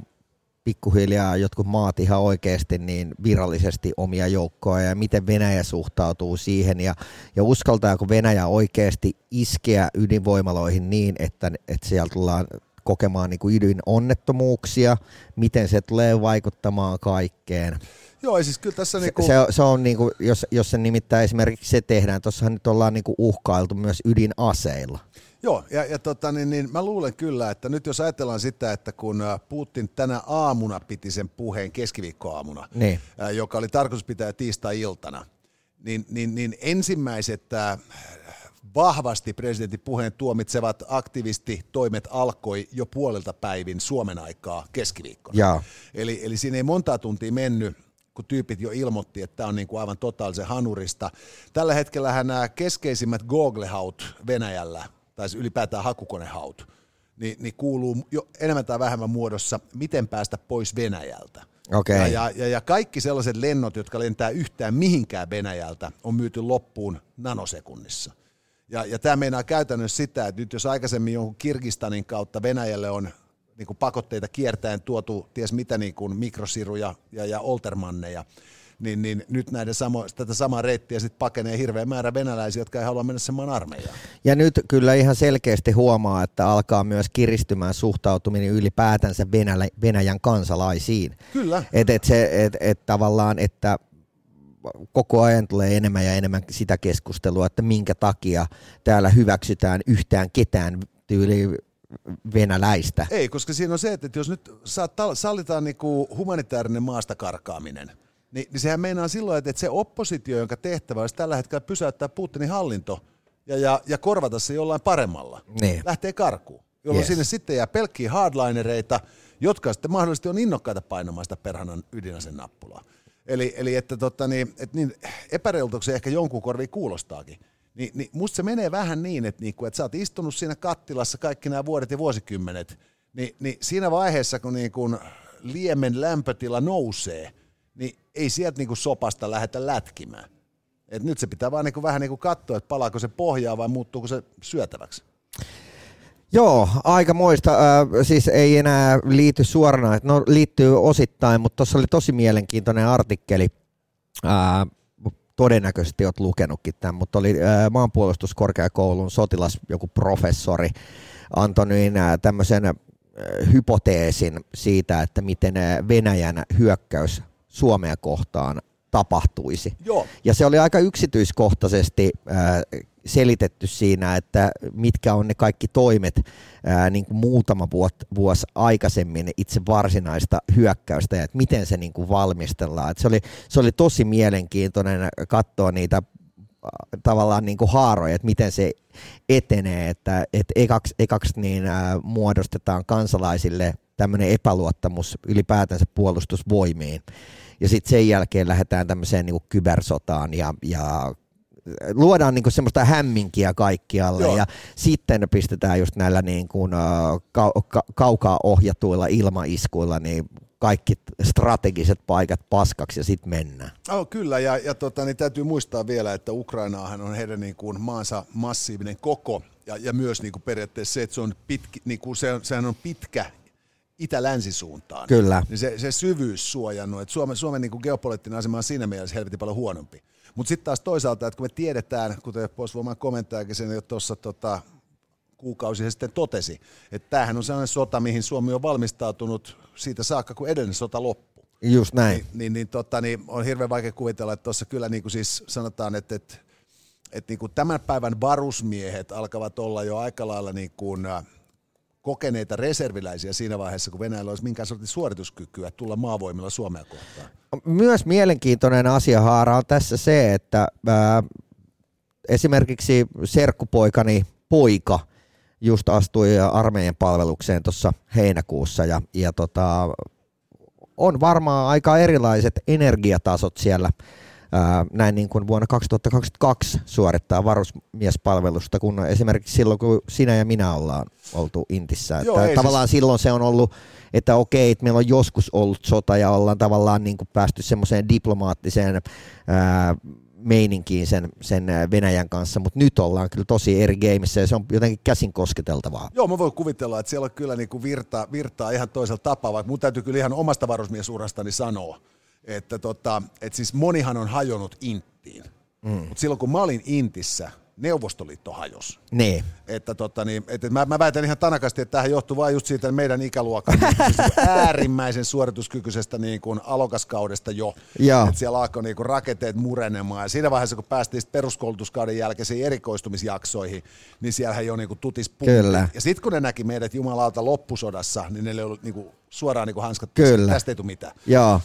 pikkuhiljaa jotkut maat ihan oikeasti niin virallisesti omia joukkoja ja miten Venäjä suhtautuu siihen ja, ja uskaltaako Venäjä oikeasti iskeä ydinvoimaloihin niin, että, että siellä tullaan kokemaan niin kuin ydinonnettomuuksia, miten se tulee vaikuttamaan kaikkeen. Joo, siis kyllä tässä... Niinku... Se, se, se on, niinku, jos, jos se nimittäin esimerkiksi se tehdään, tuossahan nyt ollaan niinku uhkailtu myös ydinaseilla. Joo, ja, ja tota, niin, niin, mä luulen kyllä, että nyt jos ajatellaan sitä, että kun Putin tänä aamuna piti sen puheen keskiviikkoaamuna, niin. Joka oli tarkoitus pitää tiistai-iltana, niin, niin, niin ensimmäiset äh, vahvasti presidentin puheen tuomitsevat aktivistitoimet alkoi jo puolelta päivin Suomen aikaa keskiviikkona. Ja. Eli, eli siinä ei monta tuntia mennyt, kun tyypit jo ilmoitti, että tämä on niin kuin aivan totaalisen hanurista. Tällä hetkellä nämä keskeisimmät Google-haut Venäjällä tai siis ylipäätään hakukonehaut, niin, niin kuuluu jo enemmän tai vähemmän muodossa, miten päästä pois Venäjältä. Okay. Ja, ja, ja, ja kaikki sellaiset lennot, jotka lentää yhtään mihinkään Venäjältä, on myyty loppuun nanosekunnissa. Ja, ja tämä meinaa käytännössä sitä, että nyt jos aikaisemmin jonkun Kirgistanin kautta Venäjälle on niin kuin pakotteita kiertäen tuotu ties mitä niin kuin mikrosiruja ja, ja oltermanneja, niin, niin nyt näiden samo, tätä samaa reittiä sitten pakenee hirveä määrä venäläisiä, jotka ei halua mennä sen maan armeijaan. Ja nyt kyllä ihan selkeästi huomaa, että alkaa myös kiristymään suhtautuminen ylipäätänsä Venäjä, Venäjän kansalaisiin. Kyllä. Että et se, et, et tavallaan, että koko ajan tulee enemmän ja enemmän sitä keskustelua, että minkä takia täällä hyväksytään yhtään ketään tyyli venäläistä. Ei, koska siinä on se, että jos nyt sallitaan niinku humanitaarinen maasta karkaaminen, niin, niin sehän meinaa silloin, että, että se oppositio, jonka tehtävä olisi tällä hetkellä pysäyttää Putinin hallinto ja, ja, ja korvata se jollain paremmalla, niin. lähtee karkuun. Jolloin yes. sinne sitten jää pelkkiä hardlinereita, jotka sitten mahdollisesti on innokkaita painamaan sitä perhanan ydinasen nappulaa. Eli, eli että, totta, niin, että niin epäreilulta se ehkä jonkun korviin kuulostaakin. Ni, niin musta se menee vähän niin, että, niin, että sä oot istunut siinä kattilassa kaikki nämä vuodet ja vuosikymmenet, niin, niin siinä vaiheessa, kun niin kun liemen lämpötila nousee – niin ei sieltä niinku sopasta lähdetä lätkimään. Et nyt se pitää vaan niinku vähän niinku katsoa, että palaako se pohjaa vai muuttuuko se syötäväksi. Joo, aika moista. Äh, siis ei enää liity suorana, no liittyy osittain, mutta tuossa oli tosi mielenkiintoinen artikkeli. Äh, todennäköisesti olet lukenutkin tämän, mutta oli äh, maanpuolustuskorkeakoulun sotilas, joku professori, antoi niin, äh, tämmöisen äh, hypoteesin siitä, että miten Venäjän hyökkäys Suomea kohtaan tapahtuisi. Joo. Ja se oli aika yksityiskohtaisesti ää, selitetty siinä, että mitkä on ne kaikki toimet ää, niin kuin muutama vuot, vuosi aikaisemmin itse varsinaista hyökkäystä ja että miten se niin kuin valmistellaan. Et se, oli, se oli tosi mielenkiintoinen katsoa niitä tavallaan niin kuin haaroja, että miten se etenee, että, että ekaksi, ekaksi niin, ää, muodostetaan kansalaisille tämmöinen epäluottamus ylipäätänsä puolustusvoimiin. Ja sitten sen jälkeen lähdetään tämmöiseen niin kuin kybersotaan ja, ja luodaan niin kuin semmoista hämminkiä kaikkialle Joo. ja sitten pistetään just näillä niin kuin, uh, ka- ka- kaukaa ohjatuilla ilmaiskuilla niin kaikki strategiset paikat paskaksi ja sitten mennään. Oh, kyllä, ja, ja tota, niin täytyy muistaa vielä, että Ukrainaahan on heidän niin kuin, maansa massiivinen koko, ja, ja myös niin kuin periaatteessa se, että se on pitkä, niin kuin se, sehän on pitkä itä-länsisuuntaan. Kyllä. Niin se, se syvyys suojannut, että Suomen, Suomen niin kuin geopoliittinen asema on siinä mielessä helvetin paljon huonompi. Mutta sitten taas toisaalta, että kun me tiedetään, kuten puolustusvoimaan komentaakin sen jo tuossa tota, kuukausi sitten totesi, että tämähän on sellainen sota, mihin Suomi on valmistautunut siitä saakka, kun edellinen sota loppui. Just näin. Niin, niin, niin, tota, niin on hirveän vaikea kuvitella, että tuossa kyllä niin kuin siis sanotaan, että, että, että niin kuin tämän päivän varusmiehet alkavat olla jo aika lailla niin kuin, äh, kokeneita reserviläisiä siinä vaiheessa, kun Venäjällä olisi minkään sortin suorituskykyä tulla maavoimilla Suomea kohtaan. Myös mielenkiintoinen asia Haara on tässä se, että ää, esimerkiksi serkkupoikani poika just astui armeijan palvelukseen tuossa heinäkuussa ja, ja tota, on varmaan aika erilaiset energiatasot siellä näin niin kuin vuonna 2022 suorittaa varusmiespalvelusta, kun esimerkiksi silloin, kun sinä ja minä ollaan oltu Intissä. Joo, että tavallaan siis... silloin se on ollut, että okei, että meillä on joskus ollut sota ja ollaan tavallaan niin kuin päästy semmoiseen diplomaattiseen ää, meininkiin sen, sen Venäjän kanssa, mutta nyt ollaan kyllä tosi eri gameissa ja se on jotenkin käsin kosketeltavaa. Joo, mä voin kuvitella, että siellä on kyllä niin kuin virtaa, virtaa ihan toisella tapaa, vaikka mun täytyy kyllä ihan omasta varusmiesurastani sanoa, että, tota, että siis monihan on hajonnut Inttiin. Mm. Mutta silloin kun mä olin Intissä, Neuvostoliitto hajosi. Niin. Että tota, niin, että mä, mä väitän ihan tanakasti, että tähän johtuu vain just siitä meidän ikäluokan niin siis äärimmäisen suorituskykyisestä niin kuin alokaskaudesta jo. Joo. Että siellä alkoi niin kuin rakenteet murenemaan. Ja siinä vaiheessa, kun päästiin peruskoulutuskauden jälkeisiin erikoistumisjaksoihin, niin siellähän jo niin kuin tutis puhti. Kyllä. Ja sitten kun ne näki meidät jumalauta loppusodassa, niin ne oli niin kuin suoraan niin kuin hanskat. Kyllä. Tästä ei tule mitään. Joo.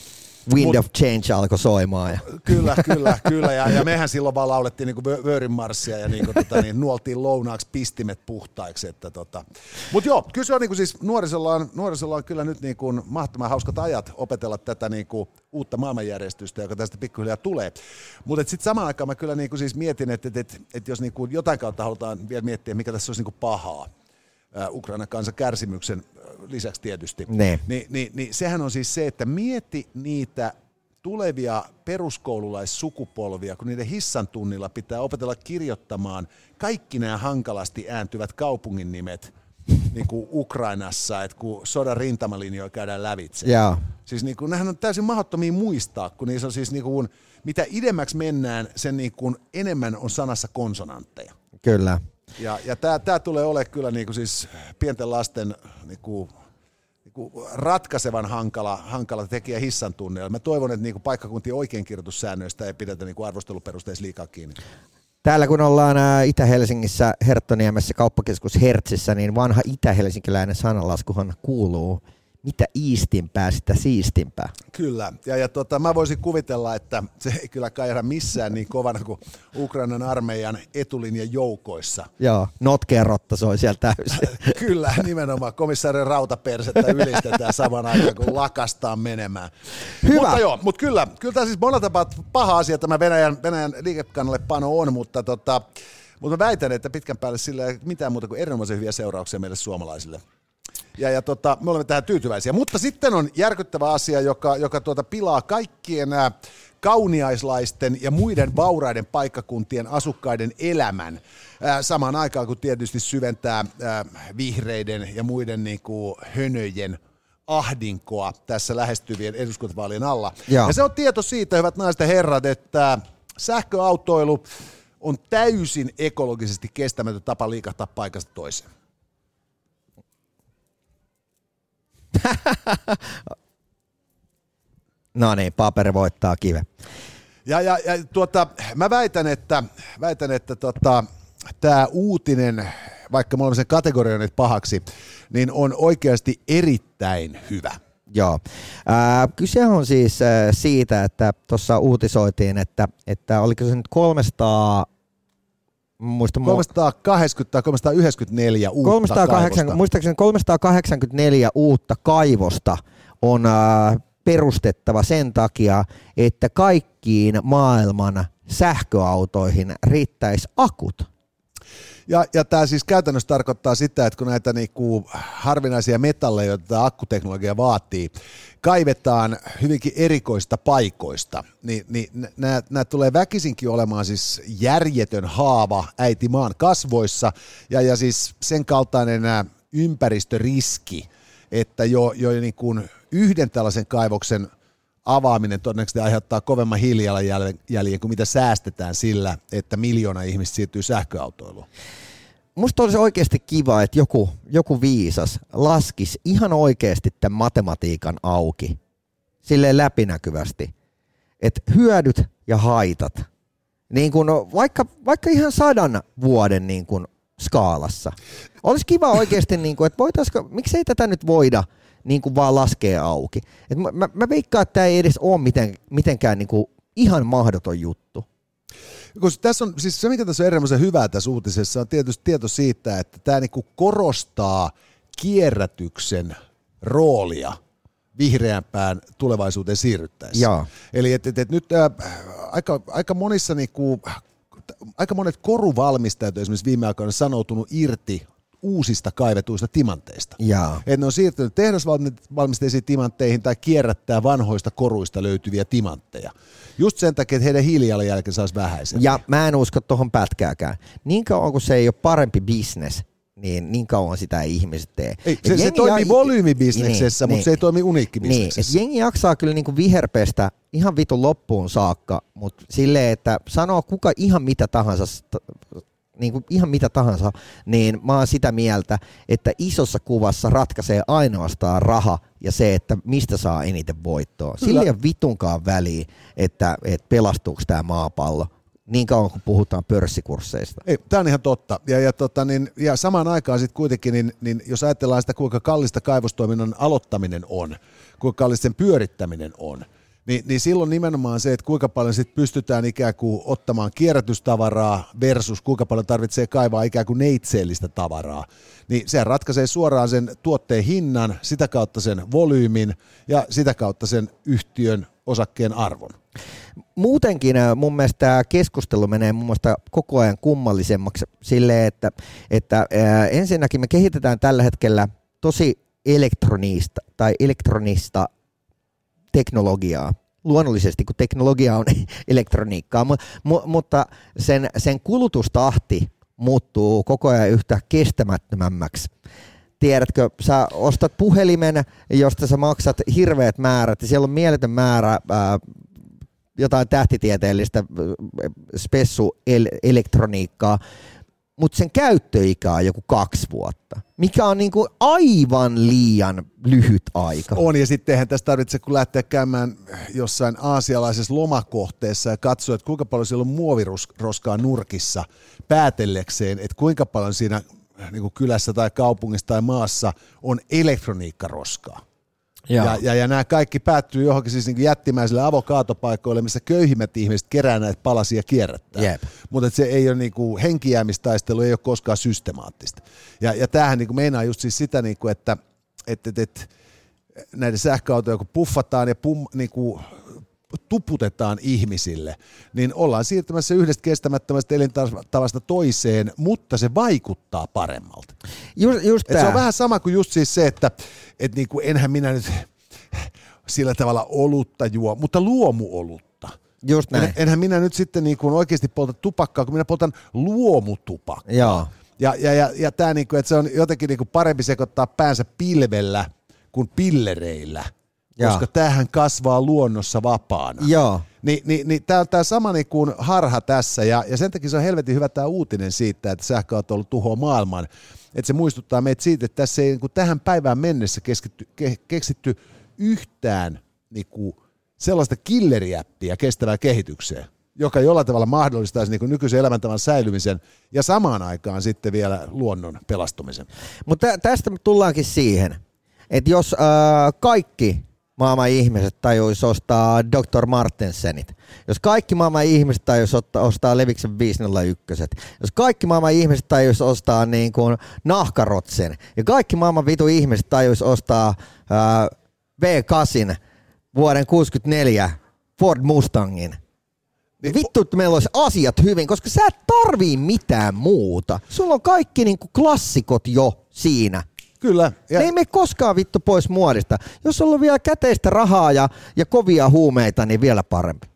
Wind Mut- of Change alkoi soimaan. Ja. Kyllä, kyllä, kyllä. Ja, ja mehän silloin vaan laulettiin niin Vöörin marssia ja niin kuin, tota, niin, nuoltiin lounaaksi pistimet puhtaiksi. Että, tota. Mutta joo, kyllä se on niin kuin siis nuorisolla on, nuorisolla on kyllä nyt niin kuin mahdottoman hauskat ajat opetella tätä niin kuin uutta maailmanjärjestystä, joka tästä pikkuhiljaa tulee. Mutta sitten samaan aikaan mä kyllä niin kuin siis mietin, että, että, että, että jos niin kuin jotain kautta halutaan vielä miettiä, mikä tässä olisi niin kuin pahaa, Ukrainan kansan kärsimyksen ää, lisäksi tietysti, Ne. niin, niin, niin sehän on siis se, että mieti niitä tulevia peruskoululaissukupolvia, kun niiden hissan tunnilla pitää opetella kirjoittamaan kaikki nämä hankalasti ääntyvät kaupungin nimet niin kuin Ukrainassa, että kun sodan rintamalinjoja käydään lävitse. Joo. Siis niin kuin, nämähän on täysin mahdottomia muistaa, kun niissä on siis niin kuin, mitä idemmäksi mennään, sen niin kuin enemmän on sanassa konsonantteja. Kyllä. Ja, ja tämä, tämä tulee olemaan kyllä niin kuin siis pienten lasten niin kuin, niin kuin ratkaisevan hankala, hankala tekijä hissan tunneilla. Mä toivon, että niin kuin paikkakuntien oikeinkirjoitussäännöistä ei pidetä niin kuin arvosteluperusteissa liikaa kiinni. Täällä kun ollaan ää, Itä-Helsingissä, Herttoniemessä, kauppakeskus Hertsissä, niin vanha itä-helsinkiläinen sanalaskuhan kuuluu, mitä iistimpää, sitä siistimpää. Kyllä, ja, ja tota, mä voisin kuvitella, että se ei kyllä kaira missään niin kovana kuin Ukrainan armeijan etulinjan joukoissa. Joo, notkerotta soi siellä täysin. Kyllä, nimenomaan komissaari rautapersettä ylistetään saman aikaan, kun lakastaan menemään. Hyvä. Mutta joo, mutta kyllä, kyllä tämä siis monella tapaa paha asia tämä Venäjän, Venäjän liikekannallepano on, mutta, tota, mutta mä väitän, että pitkän päälle sillä ei mitään muuta kuin erinomaisen hyviä seurauksia meille suomalaisille. Ja, ja tota, me olemme tähän tyytyväisiä. Mutta sitten on järkyttävä asia, joka, joka tuota pilaa kaikkien nämä kauniaislaisten ja muiden vauraiden paikkakuntien asukkaiden elämän. Ää, samaan aikaan kun tietysti syventää ää, vihreiden ja muiden niin kuin, hönöjen ahdinkoa tässä lähestyvien eduskuntavaalien alla. Joo. Ja se on tieto siitä, hyvät naiset ja herrat, että sähköautoilu on täysin ekologisesti kestämätön tapa liikahtaa paikasta toiseen. No niin, paperi voittaa kive. Ja, ja, ja tuota, mä väitän, että, väitän, että tota, tämä uutinen, vaikka me olemme sen kategorioineet pahaksi, niin on oikeasti erittäin hyvä. Joo. Ää, kyse on siis ää, siitä, että tuossa uutisoitiin, että, että oliko se nyt 300 muista 380 tai 394 uutta 380, kaivosta. Muistaakseni 384 uutta kaivosta on äh, perustettava sen takia, että kaikkiin maailman sähköautoihin riittäisi akut. Ja, ja tämä siis käytännössä tarkoittaa sitä, että kun näitä niinku harvinaisia metalleja, joita tämä akkuteknologia vaatii, kaivetaan hyvinkin erikoista paikoista, niin, niin nämä tulee väkisinkin olemaan siis järjetön haava äiti maan kasvoissa, ja, ja siis sen kaltainen ympäristöriski, että jo, jo niin kuin yhden tällaisen kaivoksen avaaminen todennäköisesti aiheuttaa kovemman hiilijalanjäljen kuin mitä säästetään sillä, että miljoona ihmistä siirtyy sähköautoiluun. Musta olisi oikeasti kiva, että joku, joku viisas laskisi ihan oikeasti tämän matematiikan auki sille läpinäkyvästi, että hyödyt ja haitat, niin kun, vaikka, vaikka ihan sadan vuoden niin kun, skaalassa. Olisi kiva oikeasti, niin kun, että voitaisiko, miksei tätä nyt voida – niin kuin vaan laskee auki. Et mä, mä, mä veikkaan, että tämä ei edes ole miten, mitenkään niin kuin ihan mahdoton juttu. Koska tässä on, siis se mikä tässä on erityisen hyvää tässä uutisessa on tietysti tieto siitä, että tämä niinku korostaa kierrätyksen roolia vihreämpään tulevaisuuteen siirryttäessä. Jaa. Eli et, et, et nyt ää, aika, aika monissa niinku, aika monet koruvalmistajat esimerkiksi viime aikoina sanoutunut irti uusista kaivetuista timanteista. Jaa. Et ne on siirtynyt tehdasvalmisteisiin timantteihin tai kierrättää vanhoista koruista löytyviä timantteja. Just sen takia, että heidän hiilijalanjälkensä olisi vähäisempi. Ja mä en usko tuohon pätkääkään. Niin kauan kuin se ei ole parempi bisnes, niin niin kauan sitä ei ihmiset tee. Ei, se, se toimii ja... volyymibisneksessä, niin, mutta niin, se ei toimi uniikkibisneksessä. Niin, jengi jaksaa kyllä niinku viherpestä ihan vitun loppuun saakka, mutta silleen, että sanoo kuka ihan mitä tahansa niin kuin ihan mitä tahansa, niin mä oon sitä mieltä, että isossa kuvassa ratkaisee ainoastaan raha ja se, että mistä saa eniten voittoa. Sillä ei ole vitunkaan väliä, että, että pelastuuko tämä maapallo niin kauan kuin puhutaan pörssikursseista. Ei, tämä on ihan totta. Ja, ja, tota, niin, ja samaan aikaan sitten kuitenkin, niin, niin jos ajatellaan sitä, kuinka kallista kaivostoiminnan aloittaminen on, kuinka kallista sen pyörittäminen on, niin, niin silloin nimenomaan se, että kuinka paljon sit pystytään ikään kuin ottamaan kierrätystavaraa versus kuinka paljon tarvitsee kaivaa ikään kuin neitseellistä tavaraa, niin se ratkaisee suoraan sen tuotteen hinnan, sitä kautta sen volyymin ja sitä kautta sen yhtiön osakkeen arvon. Muutenkin äh, mun mielestä tämä keskustelu menee mun mielestä koko ajan kummallisemmaksi silleen, että, että äh, ensinnäkin me kehitetään tällä hetkellä tosi elektronista tai elektronista teknologiaa. Luonnollisesti, kun teknologia on elektroniikkaa, mu- mu- mutta sen, sen kulutustahti muuttuu koko ajan yhtä kestämättömämmäksi. Tiedätkö, sä ostat puhelimen, josta sä maksat hirveät määrät, ja siellä on mieletön määrä ää, jotain tähtitieteellistä spessu elektroniikkaa, mutta sen käyttöikä on joku kaksi vuotta, mikä on niinku aivan liian lyhyt aika. On, ja sittenhän tästä tarvitsee, kun lähteä käymään jossain aasialaisessa lomakohteessa ja katsoa, että kuinka paljon siellä on muoviroskaa nurkissa päätellekseen, että kuinka paljon siinä niin kylässä tai kaupungissa tai maassa on elektroniikkaroskaa. Ja, ja, ja nämä kaikki päättyy johonkin siis niin jättimäisille avokaatopaikoille, missä köyhimmät ihmiset kerää näitä palasia kierrättää. Yep. Mutta se ei ole niin kuin, henkijäämistaistelu ei ole koskaan systemaattista. Ja, ja tämähän niin kuin meinaa just siis sitä, niin kuin, että et, et, et, näiden sähköautoja kun puffataan ja pum, niin kuin, tuputetaan ihmisille, niin ollaan siirtymässä yhdestä kestämättömästä elintavasta toiseen, mutta se vaikuttaa paremmalta. Just, just se on vähän sama kuin just siis se, että et niinku, enhän minä nyt sillä tavalla olutta juo, mutta luomuolutta. Just näin. En, enhän minä nyt sitten niinku oikeasti polta tupakkaa, kun minä poltan luomutupakkaa. Joo. Ja, ja, ja, ja tämä, niinku, että se on jotenkin niinku parempi sekoittaa päänsä pilvellä kuin pillereillä – ja. koska tämähän kasvaa luonnossa vapaana. Joo. Ni, niin, niin tämä on tämä sama niin kuin harha tässä, ja, ja sen takia se on helvetin hyvä tämä uutinen siitä, että sähköauto on ollut tuhoa maailman. Että se muistuttaa meitä siitä, että tässä ei niin kuin tähän päivään mennessä keskitty, ke, keksitty yhtään niin kuin sellaista killeriäppiä kestävään kehitykseen, joka jollain tavalla mahdollistaisi niin kuin nykyisen elämäntavan säilymisen ja samaan aikaan sitten vielä luonnon pelastumisen. Mutta tästä me tullaankin siihen, että jos äh, kaikki maailman ihmiset tajuisi ostaa Dr. Martensenit, jos kaikki maailman ihmiset tajuisi ostaa, ostaa Leviksen 501, jos kaikki maailman ihmiset tajuisi ostaa niin kuin nahkarotsen, ja kaikki maailman vitu ihmiset tajuisi ostaa äh, V8 vuoden 64 Ford Mustangin, niin Vittu, että meillä olisi asiat hyvin, koska sä et tarvii mitään muuta. Sulla on kaikki niinku klassikot jo siinä. Kyllä. Ja... Ne ei mene koskaan vittu pois muodista. Jos on vielä käteistä rahaa ja, ja kovia huumeita, niin vielä parempi.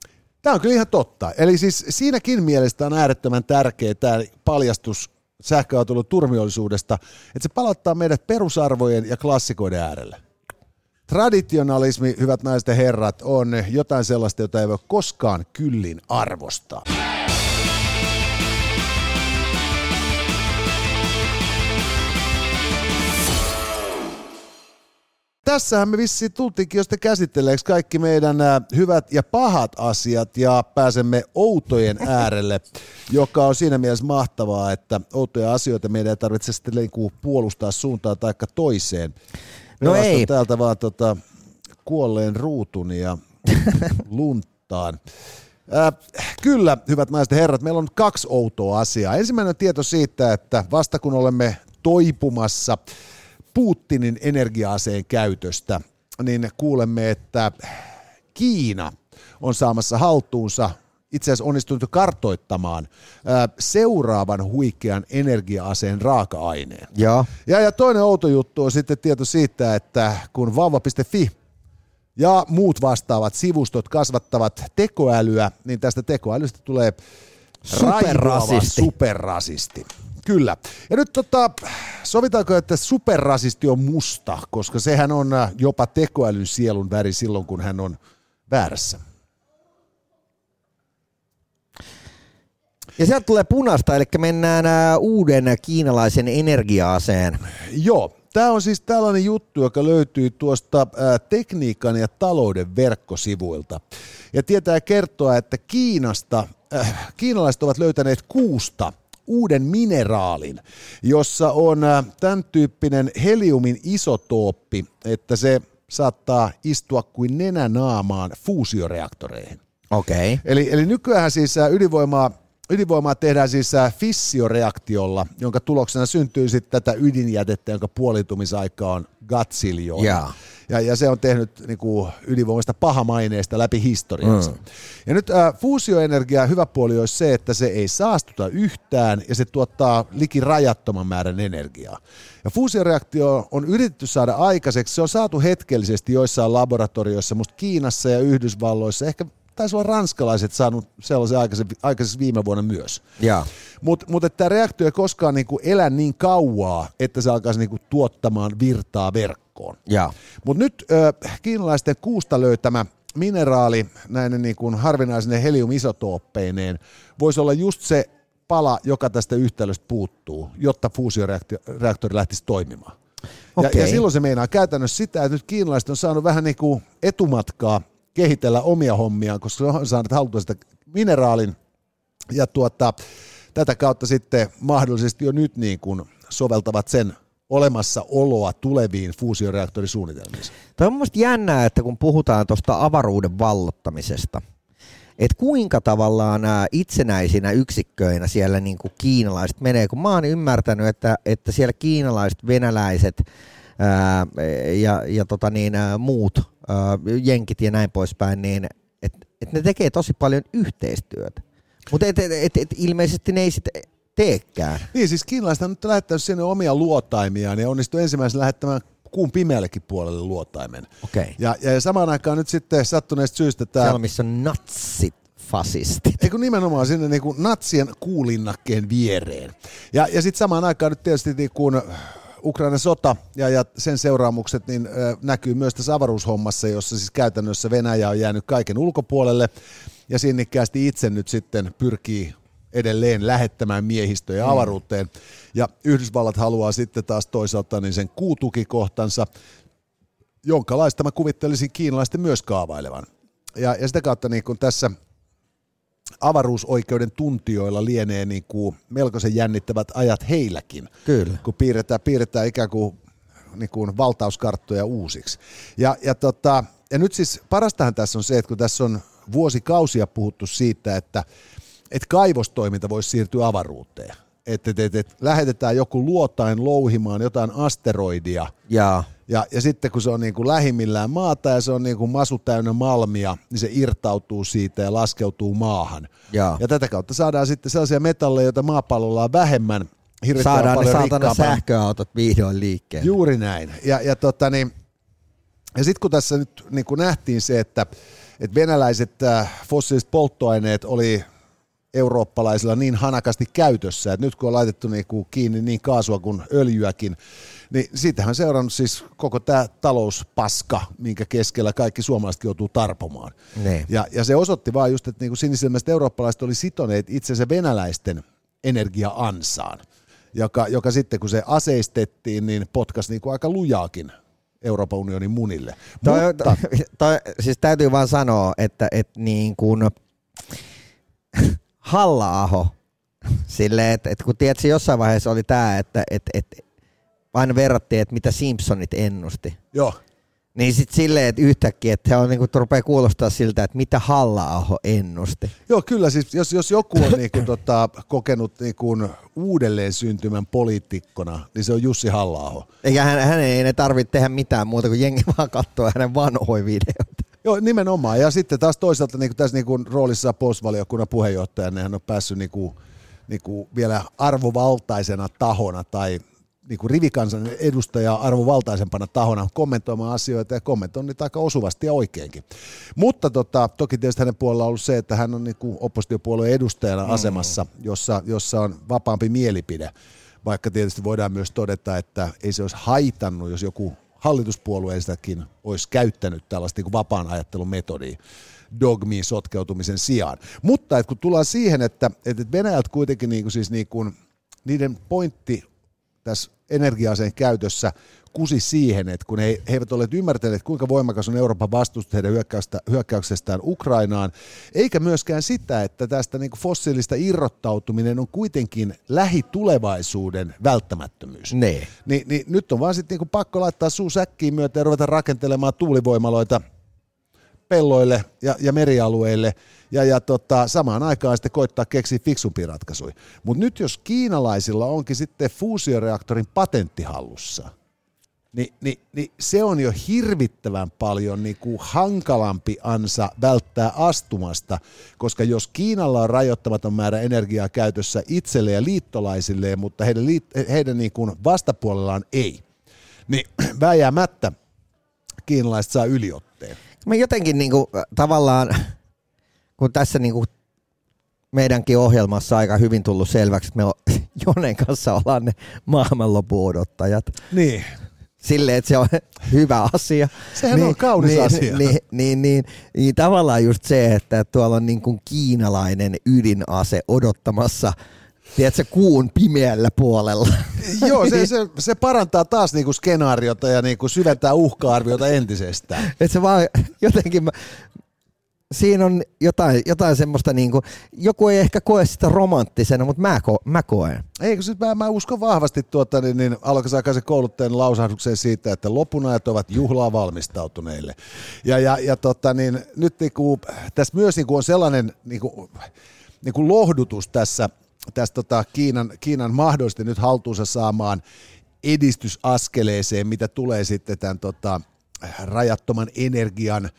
Tämä on kyllä ihan totta. Eli siis siinäkin mielestä on äärettömän tärkeä tämä paljastus sähköautoilun turmiollisuudesta, että se palauttaa meidät perusarvojen ja klassikoiden äärelle. Traditionalismi, hyvät naiset ja herrat, on jotain sellaista, jota ei voi koskaan kyllin arvostaa. Tässähän me vissiin tultiinkin jo sitten käsitteleeksi kaikki meidän hyvät ja pahat asiat ja pääsemme outojen äärelle, joka on siinä mielessä mahtavaa, että outoja asioita meidän ei tarvitse sitten niinku puolustaa suuntaan tai toiseen. No ei. täältä vaan tota, kuolleen ruutun ja lunttaan. Äh, kyllä, hyvät naiset ja herrat, meillä on kaksi outoa asiaa. Ensimmäinen on tieto siitä, että vasta kun olemme toipumassa Putinin energia-aseen käytöstä, niin kuulemme, että Kiina on saamassa haltuunsa itse asiassa onnistunut kartoittamaan ää, seuraavan huikean energia-aseen raaka-aineen. Ja. Ja, ja toinen outo juttu on sitten tieto siitä, että kun vauva.fi ja muut vastaavat sivustot kasvattavat tekoälyä, niin tästä tekoälystä tulee superrasisti. superrasisti. Kyllä. Ja nyt tota, sovitaanko, että superrasisti on musta, koska sehän on jopa tekoälyn sielun väri silloin, kun hän on väärässä. Ja sieltä tulee punasta, eli mennään uuden kiinalaisen energiaaseen. Joo, Tämä on siis tällainen juttu, joka löytyy tuosta tekniikan ja talouden verkkosivuilta. Ja tietää kertoa, että Kiinasta, äh, kiinalaiset ovat löytäneet kuusta uuden mineraalin, jossa on tämän tyyppinen heliumin isotooppi, että se saattaa istua kuin nenänaamaan fuusioreaktoreihin. Okei. Okay. Eli, eli nykyään siis ydinvoimaa ydinvoimaa tehdään siis äh, fissioreaktiolla, jonka tuloksena syntyy sitten tätä ydinjätettä, jonka puolitumisaika on gatsiljoona. Yeah. Ja, ja se on tehnyt niin kuin, ydinvoimasta pahamaineesta läpi historiansa. Mm. Ja nyt äh, fuusioenergia hyvä puoli olisi se, että se ei saastuta yhtään ja se tuottaa liki rajattoman määrän energiaa. Ja fuusioreaktio on yritetty saada aikaiseksi, se on saatu hetkellisesti joissain laboratorioissa, mutta Kiinassa ja Yhdysvalloissa, ehkä taisi olla ranskalaiset saanut sellaisen aikaisessa viime vuonna myös. Mutta mut, tämä reaktio ei koskaan niinku elä niin kauaa, että se alkaisi niinku tuottamaan virtaa verkkoon. Mutta nyt äh, kiinalaisten kuusta löytämä mineraali näinen niinku harvinaisine heliumisotooppeineen voisi olla just se pala, joka tästä yhtälöstä puuttuu, jotta fuusioreaktori lähtisi toimimaan. Okay. Ja, ja silloin se meinaa käytännössä sitä, että nyt kiinalaiset on saanut vähän niin kuin etumatkaa kehitellä omia hommiaan, koska on saanut haltuun sitä mineraalin ja tuota, tätä kautta sitten mahdollisesti jo nyt niin kuin soveltavat sen olemassaoloa tuleviin fuusioreaktorisuunnitelmiin. Tämä on mielestäni jännää, että kun puhutaan tuosta avaruuden vallottamisesta, että kuinka tavallaan nämä itsenäisinä yksikköinä siellä niin kuin kiinalaiset menee, kun mä oon ymmärtänyt, että, että siellä kiinalaiset, venäläiset ää, ja, ja tota niin, ää, muut jenkit ja näin poispäin, niin että et ne tekee tosi paljon yhteistyötä. Mutta et, et, et, et, ilmeisesti ne ei sitten teekään. Niin, siis kiinalaiset on nyt lähettänyt sinne omia luotaimiaan ja onnistuu ensimmäisenä lähettämään kuun pimeällekin puolelle luotaimen. Okay. Ja, ja samaan aikaan nyt sitten sattuneesta syystä tämä... Siellä missä on natsit fasistit. Eikö nimenomaan sinne niin kuin natsien kuulinnakkeen viereen. Ja, ja sitten samaan aikaan nyt tietysti niin kuin Ukrainan sota ja, ja sen seuraamukset niin, ö, näkyy myös tässä avaruushommassa, jossa siis käytännössä Venäjä on jäänyt kaiken ulkopuolelle ja sinnikkäästi itse nyt sitten pyrkii edelleen lähettämään miehistöjä mm. avaruuteen. Ja Yhdysvallat haluaa sitten taas toisaalta niin sen kuutukikohtansa, jonka laista mä kuvittelisin kiinalaisten myös kaavailevan. ja, ja sitä kautta niin kuin tässä avaruusoikeuden tuntijoilla lienee niin kuin melkoisen jännittävät ajat heilläkin. Kyllä. Kun piirretään, piirretään ikään kuin, niin kuin valtauskarttoja uusiksi. Ja, ja, tota, ja nyt siis parastahan tässä on se, että kun tässä on vuosikausia puhuttu siitä, että, että kaivostoiminta voisi siirtyä avaruuteen. Että, että, että, että lähetetään joku luotain louhimaan jotain asteroidia. Ja, Ja, ja sitten kun se on niin kuin lähimmillään maata ja se on niin kuin masu täynnä malmia, niin se irtautuu siitä ja laskeutuu maahan. ja. Ja tätä kautta saadaan sitten sellaisia metalleja, joita maapallolla on vähemmän. saadaan ne saatana sähköautot vihdoin liikkeelle. Juuri näin. Ja, ja, tota, niin, ja sitten kun tässä nyt niin kun nähtiin se, että, että venäläiset äh, fossiiliset polttoaineet oli eurooppalaisilla niin hanakasti käytössä, että nyt kun on laitettu niin kuin kiinni niin kaasua kuin öljyäkin, niin siitähän on seurannut siis koko tämä talouspaska, minkä keskellä kaikki suomalaiset joutuu tarpomaan. Ja, ja se osoitti vaan just, että niin kuin sinisilmäiset eurooppalaiset oli sitoneet itsensä venäläisten energia-ansaan, joka, joka sitten kun se aseistettiin, niin potkas niin kuin aika lujaakin Euroopan unionin munille. Toi, Mutta, toi, toi, siis täytyy vaan sanoa, että, että niin kuin Halla-aho, silleen, että, että kun tiedätkö, jossain vaiheessa oli tämä, että, että, että aina verrattiin, että mitä Simpsonit ennusti. joo, Niin sitten silleen, että yhtäkkiä, että on, niin kuin, rupeaa kuulostaa siltä, että mitä Halla-aho ennusti. Joo, kyllä. Siis jos, jos joku on niin kuin, tota, kokenut niin kuin, uudelleen syntymän poliitikkona, niin se on Jussi halla Eikä hän, hän ei ne tarvitse tehdä mitään muuta kuin jengi vaan katsoa hänen vanhoja videoita. Joo, nimenomaan. Ja sitten taas toisaalta niin kuin tässä niin kuin, roolissa postvaliokunnan puheenjohtajana niin hän on päässyt niin kuin, niin kuin, vielä arvovaltaisena tahona tai niin kuin rivikansan edustaja arvovaltaisempana tahona kommentoimaan asioita ja kommentoi niitä aika osuvasti ja oikeinkin. Mutta tota, toki tietysti hänen puolella on ollut se, että hän on niin kuin oppositiopuolueen edustajana mm. asemassa, jossa, jossa on vapaampi mielipide. Vaikka tietysti voidaan myös todeta, että ei se olisi haitannut, jos joku hallituspuolueistakin olisi käyttänyt tällaista niin kuin vapaan ajattelun metodia dogmiin sotkeutumisen sijaan. Mutta että kun tullaan siihen, että, että Venäjältä kuitenkin niin kuin siis niin kuin, niiden pointti tässä energia-aseen käytössä kusi siihen, että kun he, he eivät ole ymmärtäneet, kuinka voimakas on Euroopan vastustus heidän hyökkäyksestään Ukrainaan, eikä myöskään sitä, että tästä niin kuin fossiilista irrottautuminen on kuitenkin lähitulevaisuuden välttämättömyys. Nee. Ni, niin nyt on vaan sitten niin pakko laittaa suu säkkiin myötä ja ruveta rakentelemaan tuulivoimaloita pelloille ja, ja merialueille ja, ja tota, samaan aikaan sitten koittaa keksiä fiksumpia ratkaisuja. Mutta nyt jos kiinalaisilla onkin sitten fuusioreaktorin patentti hallussa, niin, niin, niin se on jo hirvittävän paljon niin kuin hankalampi ansa välttää astumasta, koska jos Kiinalla on rajoittamaton määrä energiaa käytössä itselle ja liittolaisilleen, mutta heidän, heidän niin kuin vastapuolellaan ei, niin vääjäämättä kiinalaiset saa yliotteen. Mä jotenkin niin kuin, tavallaan, kun tässä niin kuin meidänkin ohjelmassa aika hyvin tullut selväksi, että me Jonen kanssa ollaan ne maailmanlopun odottajat. Niin, Silleen, että se on hyvä asia. Sehän on kaunis niin, asia. Niin, niin, niin, niin, tavallaan just se, että tuolla on niin kuin kiinalainen ydinase odottamassa tiedätkö, kuun pimeällä puolella. Joo, se, se, se parantaa taas niinku skenaariota ja niinku syventää uhka-arviota entisestään. Että se vaan jotenkin, mä, siinä on jotain, jotain semmoista, niin kuin, joku ei ehkä koe sitä romanttisena, mutta mä, ko, mä koen. Eikö siis mä, mä uskon vahvasti tuota, niin, niin alkaisakaisen kouluttajan lausahdukseen siitä, että lopunajat ovat juhlaa valmistautuneille. Ja, ja, ja tota, niin, nyt niinku, tässä myös niinku on sellainen niinku, niinku lohdutus tässä, tässä tota Kiinan, Kiinan mahdollisesti nyt haltuunsa saamaan edistysaskeleeseen, mitä tulee sitten tämän tota, rajattoman energian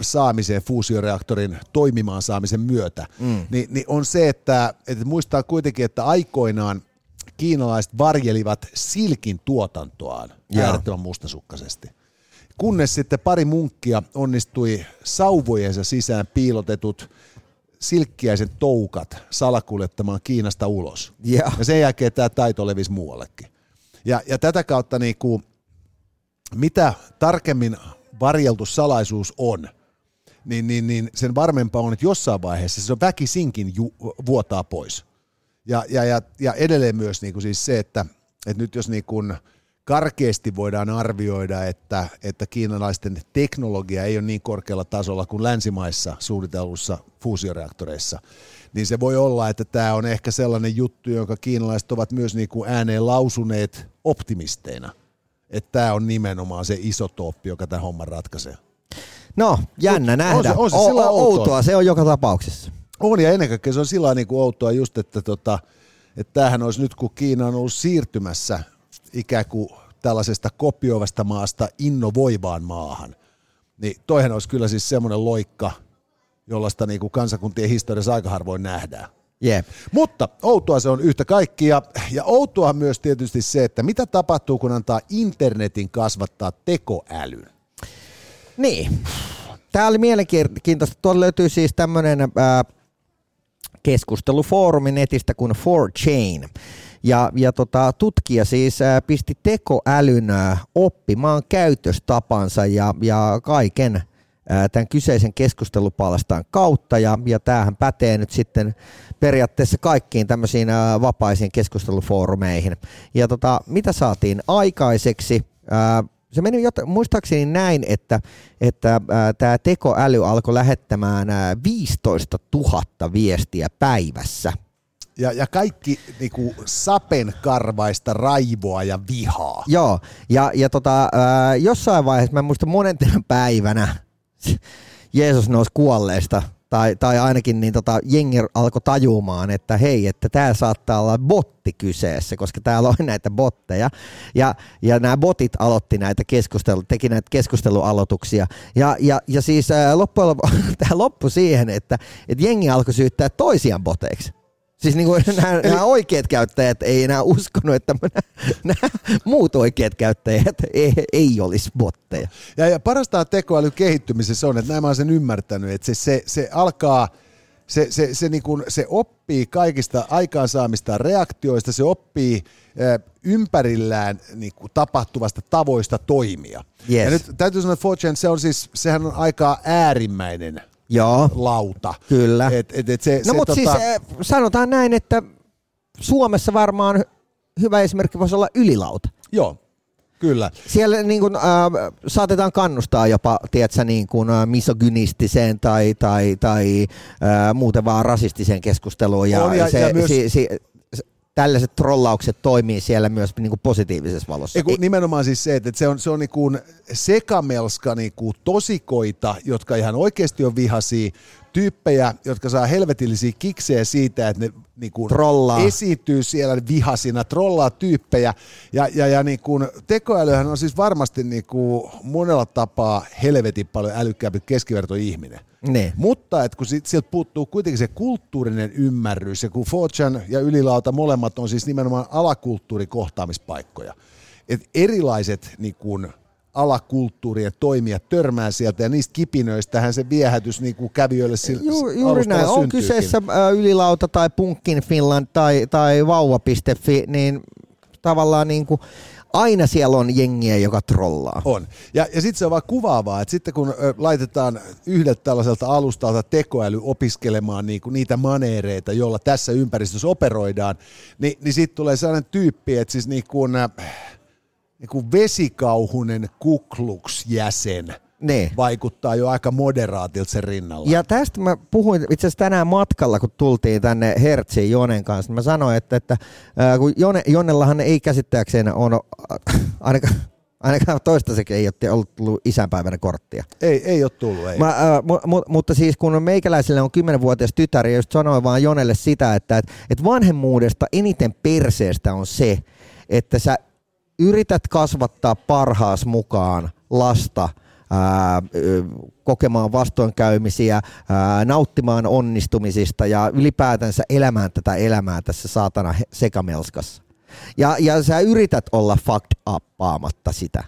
saamiseen, fuusioreaktorin toimimaan saamisen myötä, mm. niin, niin on se, että, että muistaa kuitenkin, että aikoinaan kiinalaiset varjelivat silkin tuotantoaan Joo. äärettömän mustasukkaisesti. Kunnes sitten pari munkkia onnistui sauvojensa sisään piilotetut silkkiäisen toukat salakuljettamaan Kiinasta ulos. Ja. Ja sen jälkeen tämä taito levisi muuallekin. Ja, ja tätä kautta niin kuin, mitä tarkemmin varjeltu salaisuus on, niin, niin, niin sen varmempaa on, että jossain vaiheessa se on väkisinkin ju, vuotaa pois. Ja, ja, ja, ja edelleen myös niin kuin siis se, että, että nyt jos niin kuin karkeasti voidaan arvioida, että, että kiinalaisten teknologia ei ole niin korkealla tasolla kuin länsimaissa suunnitellussa fuusioreaktoreissa, niin se voi olla, että tämä on ehkä sellainen juttu, jonka kiinalaiset ovat myös niin kuin ääneen lausuneet optimisteina. Että tämä on nimenomaan se iso toppi, joka tämä homma ratkaisee. No, jännä Mut nähdä. on se- on se o- outoa. outoa se on joka tapauksessa. On ja ennen kaikkea se on sillä niin kuin outoa just, että, tota, että tämähän olisi nyt kun Kiina on ollut siirtymässä ikään kuin tällaisesta kopioivasta maasta innovoivaan maahan, niin toihan olisi kyllä siis semmoinen loikka, jollaista niin kuin kansakuntien historiassa aika harvoin nähdään. Jep. Mutta outoa se on yhtä kaikkia. Ja outoa myös tietysti se, että mitä tapahtuu, kun antaa internetin kasvattaa tekoälyn. Niin. Tämä oli mielenkiintoista. Tuolla löytyy siis tämmöinen keskustelufoorumi netistä kuin 4chain. Ja, ja tota, tutkija siis pisti tekoälyn oppimaan käytöstapansa ja, ja kaiken tämän kyseisen keskustelupalstan kautta. Ja, ja tämähän pätee nyt sitten periaatteessa kaikkiin tämmöisiin vapaisiin keskustelufoorumeihin. Ja tota, mitä saatiin aikaiseksi? Se meni jot, muistaakseni näin, että, että tämä tekoäly alkoi lähettämään ää, 15 000 viestiä päivässä. Ja, ja kaikki niin kuin sapenkarvaista raivoa ja vihaa. Joo, ja, ja tota, ää, jossain vaiheessa, mä en muista monentena päivänä, Jeesus nousi kuolleesta, tai, tai ainakin niin tota, jengi alkoi tajumaan, että hei, että tämä saattaa olla botti kyseessä, koska täällä on näitä botteja. Ja, ja nämä botit aloitti näitä keskustelu, teki näitä keskustelualoituksia. Ja, ja, ja siis ää, lopuksi tämä loppui siihen, että, että jengi alkoi syyttää toisiaan boteiksi. Siis niin kuin nämä, nämä oikeat käyttäjät ei enää uskonut, että nämä, nämä muut oikeat käyttäjät ei, ei olisi botteja. Ja, ja parasta tekoälyn kehittymisessä on, että näin mä oon sen ymmärtänyt, että se, se, se alkaa, se, se, se, niin kuin, se oppii kaikista aikaansaamista reaktioista, se oppii ympärillään niin kuin, tapahtuvasta tavoista toimia. Yes. Ja nyt täytyy sanoa, että 4chan, se on siis, sehän on aika äärimmäinen Joo, lauta. kyllä. Et, et, et se, no se, mutta siis eh, sanotaan näin, että Suomessa varmaan hyvä esimerkki voisi olla ylilauta. Joo, kyllä. Siellä niin kuin, äh, saatetaan kannustaa jopa, tiedätkö, niin kuin, äh, misogynistiseen tai, tai, tai äh, muuten vaan rasistiseen keskusteluun. Ja, On, ja- se, ja myös- si, si, tällaiset trollaukset toimii siellä myös niin kuin positiivisessa valossa. Ei, kun nimenomaan siis se, että se on, se on niin kuin sekamelska niin kuin tosikoita, jotka ihan oikeasti on vihaisia, tyyppejä, jotka saa helvetillisiä kiksejä siitä, että ne niin kuin Trollaa. esiintyy siellä vihasina, trollaa tyyppejä. Ja, ja, ja niin kuin, tekoälyhän on siis varmasti niin kuin monella tapaa helvetin paljon älykkäämpi kuin keskivertoihminen. Niin. Mutta että kun sieltä puuttuu kuitenkin se kulttuurinen ymmärrys, ja kun Forchan ja Ylilauta molemmat on siis nimenomaan alakulttuurikohtaamispaikkoja, että erilaiset niin kun, alakulttuurien toimijat törmää sieltä, ja niistä kipinöistähän se viehätys niin kuin kävijöille sillä Ju, juuri näin. On syntyykin. kyseessä ä, Ylilauta tai Punkin Finland tai, tai vauva.fi, niin tavallaan niin kuin, aina siellä on jengiä, joka trollaa. On. Ja, ja sitten se on vaan kuvaavaa, että sitten kun laitetaan yhdeltä tällaiselta alustalta tekoäly opiskelemaan niinku niitä maneereita, joilla tässä ympäristössä operoidaan, niin, niin sitten tulee sellainen tyyppi, että siis niin kuin, äh, niin kuin vesikauhunen kukluks-jäsen Niin. vaikuttaa jo aika moderaatilta sen rinnalla. Ja tästä mä puhuin itse asiassa tänään matkalla, kun tultiin tänne Hertsiin Jonen kanssa. Mä sanoin, että, että ää, kun Jone, Jonnellahan ei käsittääkseen on ainakaan, ainakaan toistaiseksi ei ole ollut tullut isänpäivänä korttia. Ei, ei ole tullut, ei. Mä, äh, mu, mu, mutta siis kun meikäläisille on 10-vuotias tytär ja just sanoin vaan Jonelle sitä, että et, et vanhemmuudesta eniten perseestä on se, että sä yrität kasvattaa parhaas mukaan lasta ää, kokemaan vastoinkäymisiä, ää, nauttimaan onnistumisista ja ylipäätänsä elämään tätä elämää tässä saatana sekamelskassa. Ja, ja sä yrität olla fucked uppaamatta sitä.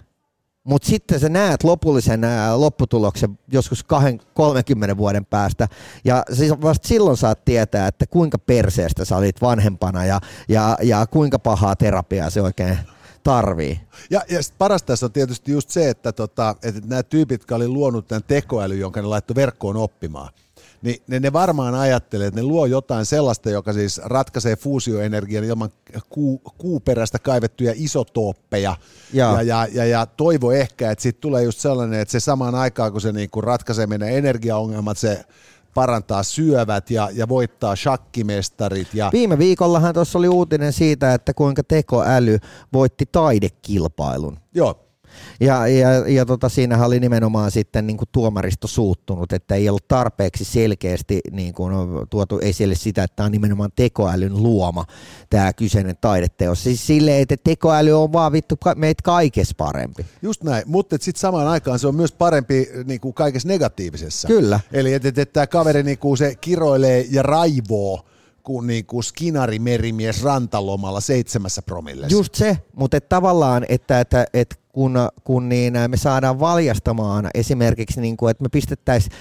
Mutta sitten sä näet lopullisen ää, lopputuloksen joskus 30 vuoden päästä, ja siis vasta silloin saat tietää, että kuinka perseestä sä olit vanhempana ja, ja, ja kuinka pahaa terapiaa se oikein tarvii. Ja, ja sit parasta tässä on tietysti just se, että, tota, että nämä tyypit, jotka oli luonut tämän tekoäly, jonka ne laittoi verkkoon oppimaan, niin ne, ne varmaan ajattelee, että ne luo jotain sellaista, joka siis ratkaisee fuusioenergian ilman kuu, kuuperäistä kaivettuja isotooppeja. Ja, ja, ja, ja, ja toivo ehkä, että sitten tulee just sellainen, että se samaan aikaan, kun se niinku ratkaisee meidän energiaongelmat, se parantaa syövät ja, ja voittaa shakkimestarit. Ja... Viime viikollahan tuossa oli uutinen siitä, että kuinka tekoäly voitti taidekilpailun. Joo, ja, ja, ja tota, siinähän oli nimenomaan sitten niin kuin tuomaristo suuttunut, että ei ollut tarpeeksi selkeästi niin kuin, tuotu esille sitä, että tämä on nimenomaan tekoälyn luoma tämä kyseinen taideteos. Siis silleen, että tekoäly on vaan vittu meitä kaikessa parempi. Just näin, mutta sitten samaan aikaan se on myös parempi niin kuin kaikessa negatiivisessa. Kyllä. Eli että et, et tämä kaveri niin kuin se kiroilee ja raivoo kuin, niin kuin skinari merimies rantalomalla seitsemässä promillessa. Just se, mutta tavallaan, että, että, että kun, kun niin me saadaan valjastamaan esimerkiksi, niin kuin, että me pistettäisiin,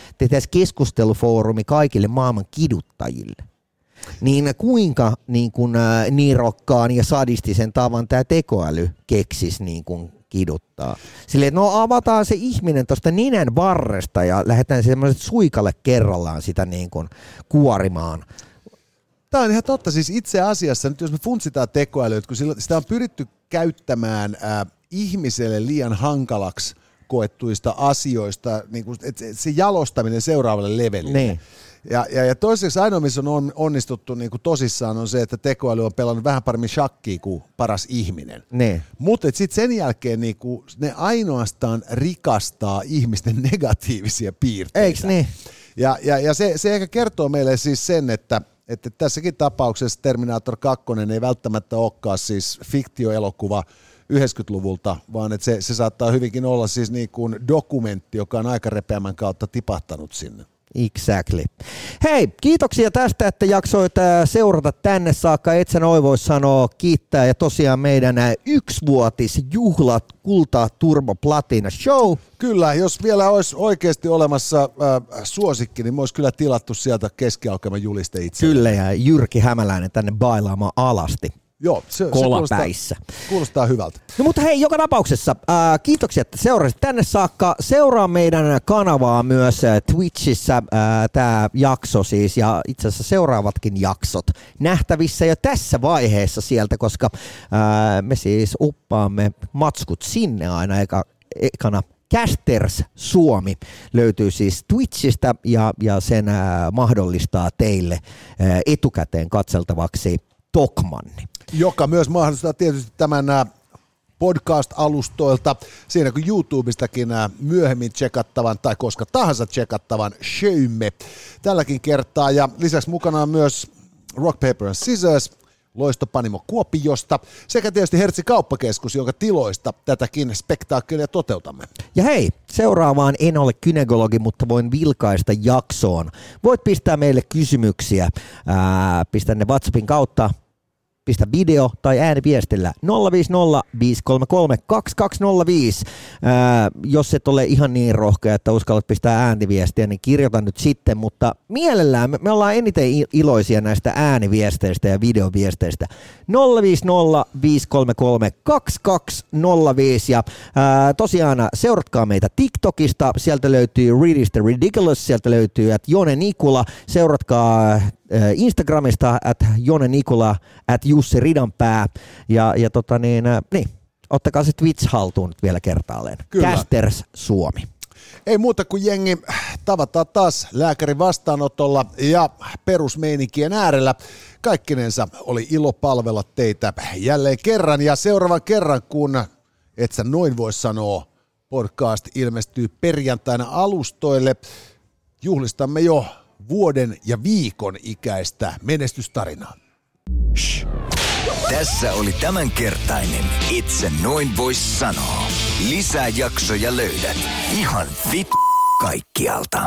keskustelufoorumi kaikille maailman kiduttajille. Niin kuinka niin kuin, niirokkaan ja sadistisen tavan tämä tekoäly keksis niin kuin kiduttaa. Silleen, no avataan se ihminen tuosta ninän varresta ja lähdetään semmoiset suikalle kerrallaan sitä niin kuin kuorimaan. Tämä on ihan totta. Siis itse asiassa, nyt jos me funtsitaan tekoälyä, kun sitä on pyritty käyttämään ää, ihmiselle liian hankalaksi koettuista asioista, niin kuin, että se jalostaminen seuraavalle levelille. Niin. Ja, ja, ja toiseksi ainoa, missä on onnistuttu niin kuin tosissaan, on se, että tekoäly on pelannut vähän paremmin shakkia kuin paras ihminen. Niin. Mutta sitten sen jälkeen niin kuin, ne ainoastaan rikastaa ihmisten negatiivisia piirteitä. Eiks niin? Ja, ja, ja se, se ehkä kertoo meille siis sen, että, että tässäkin tapauksessa Terminator 2 ei välttämättä olekaan siis fiktioelokuva, 90-luvulta, vaan että se, se saattaa hyvinkin olla siis niin kuin dokumentti, joka on aika repeämän kautta tipahtanut sinne. Exactly. Hei, kiitoksia tästä, että jaksoit äh, seurata tänne saakka. Et sä noin voi sanoa kiittää. Ja tosiaan meidän äh, yksivuotis juhlat kultaa Turbo Platina Show. Kyllä, jos vielä olisi oikeasti olemassa äh, suosikki, niin olisi kyllä tilattu sieltä keskialkeman juliste itse. Kyllä, ja Jyrki Hämäläinen tänne bailaamaan alasti. Joo, se, se kuulostaa, kuulostaa hyvältä. No mutta hei, joka tapauksessa ää, kiitoksia, että seurasit tänne saakka. Seuraa meidän kanavaa myös Twitchissä tämä jakso siis ja itse asiassa seuraavatkin jaksot nähtävissä jo tässä vaiheessa sieltä, koska ää, me siis uppaamme matskut sinne aina eka, ekana Casters Suomi löytyy siis Twitchistä ja, ja sen ää, mahdollistaa teille ää, etukäteen katseltavaksi Tokmanni. Joka myös mahdollistaa tietysti tämän podcast-alustoilta, siinä kuin YouTubestakin myöhemmin tsekattavan tai koska tahansa tsekattavan showmme tälläkin kertaa. Ja lisäksi mukana on myös Rock, Paper and Scissors, Loistopanimo Kuopiosta sekä tietysti Hertsi Kauppakeskus, jonka tiloista tätäkin spektaakkelia toteutamme. Ja hei, seuraavaan en ole kynekologi, mutta voin vilkaista jaksoon. Voit pistää meille kysymyksiä, ää, pistä ne WhatsAppin kautta pistä video tai ääniviestillä 050 533 2205. Ää, jos et ole ihan niin rohkea, että uskallat pistää ääniviestiä, niin kirjoita nyt sitten, mutta mielellään me, me ollaan eniten iloisia näistä ääniviesteistä ja videoviesteistä. 050 533 2205 ja ää, tosiaan seuratkaa meitä TikTokista, sieltä löytyy Read is the Ridiculous, sieltä löytyy että Jone Nikula, seuratkaa Instagramista at Jone Nikula, at Jussi Ridanpää ja, ja tota niin, niin, ottakaa se Twitch haltuun vielä kertaalleen. Kyllä. Casters Suomi. Ei muuta kuin jengi, tavataan taas lääkärin vastaanotolla ja perusmeininkien äärellä. Kaikkinensa oli ilo palvella teitä jälleen kerran ja seuraavan kerran, kun et sä noin voi sanoa, podcast ilmestyy perjantaina alustoille. Juhlistamme jo vuoden ja viikon ikäistä menestystarinaa. Shh. Tässä oli tämänkertainen Itse noin vois sanoa. Lisää jaksoja löydät ihan vit kaikkialta.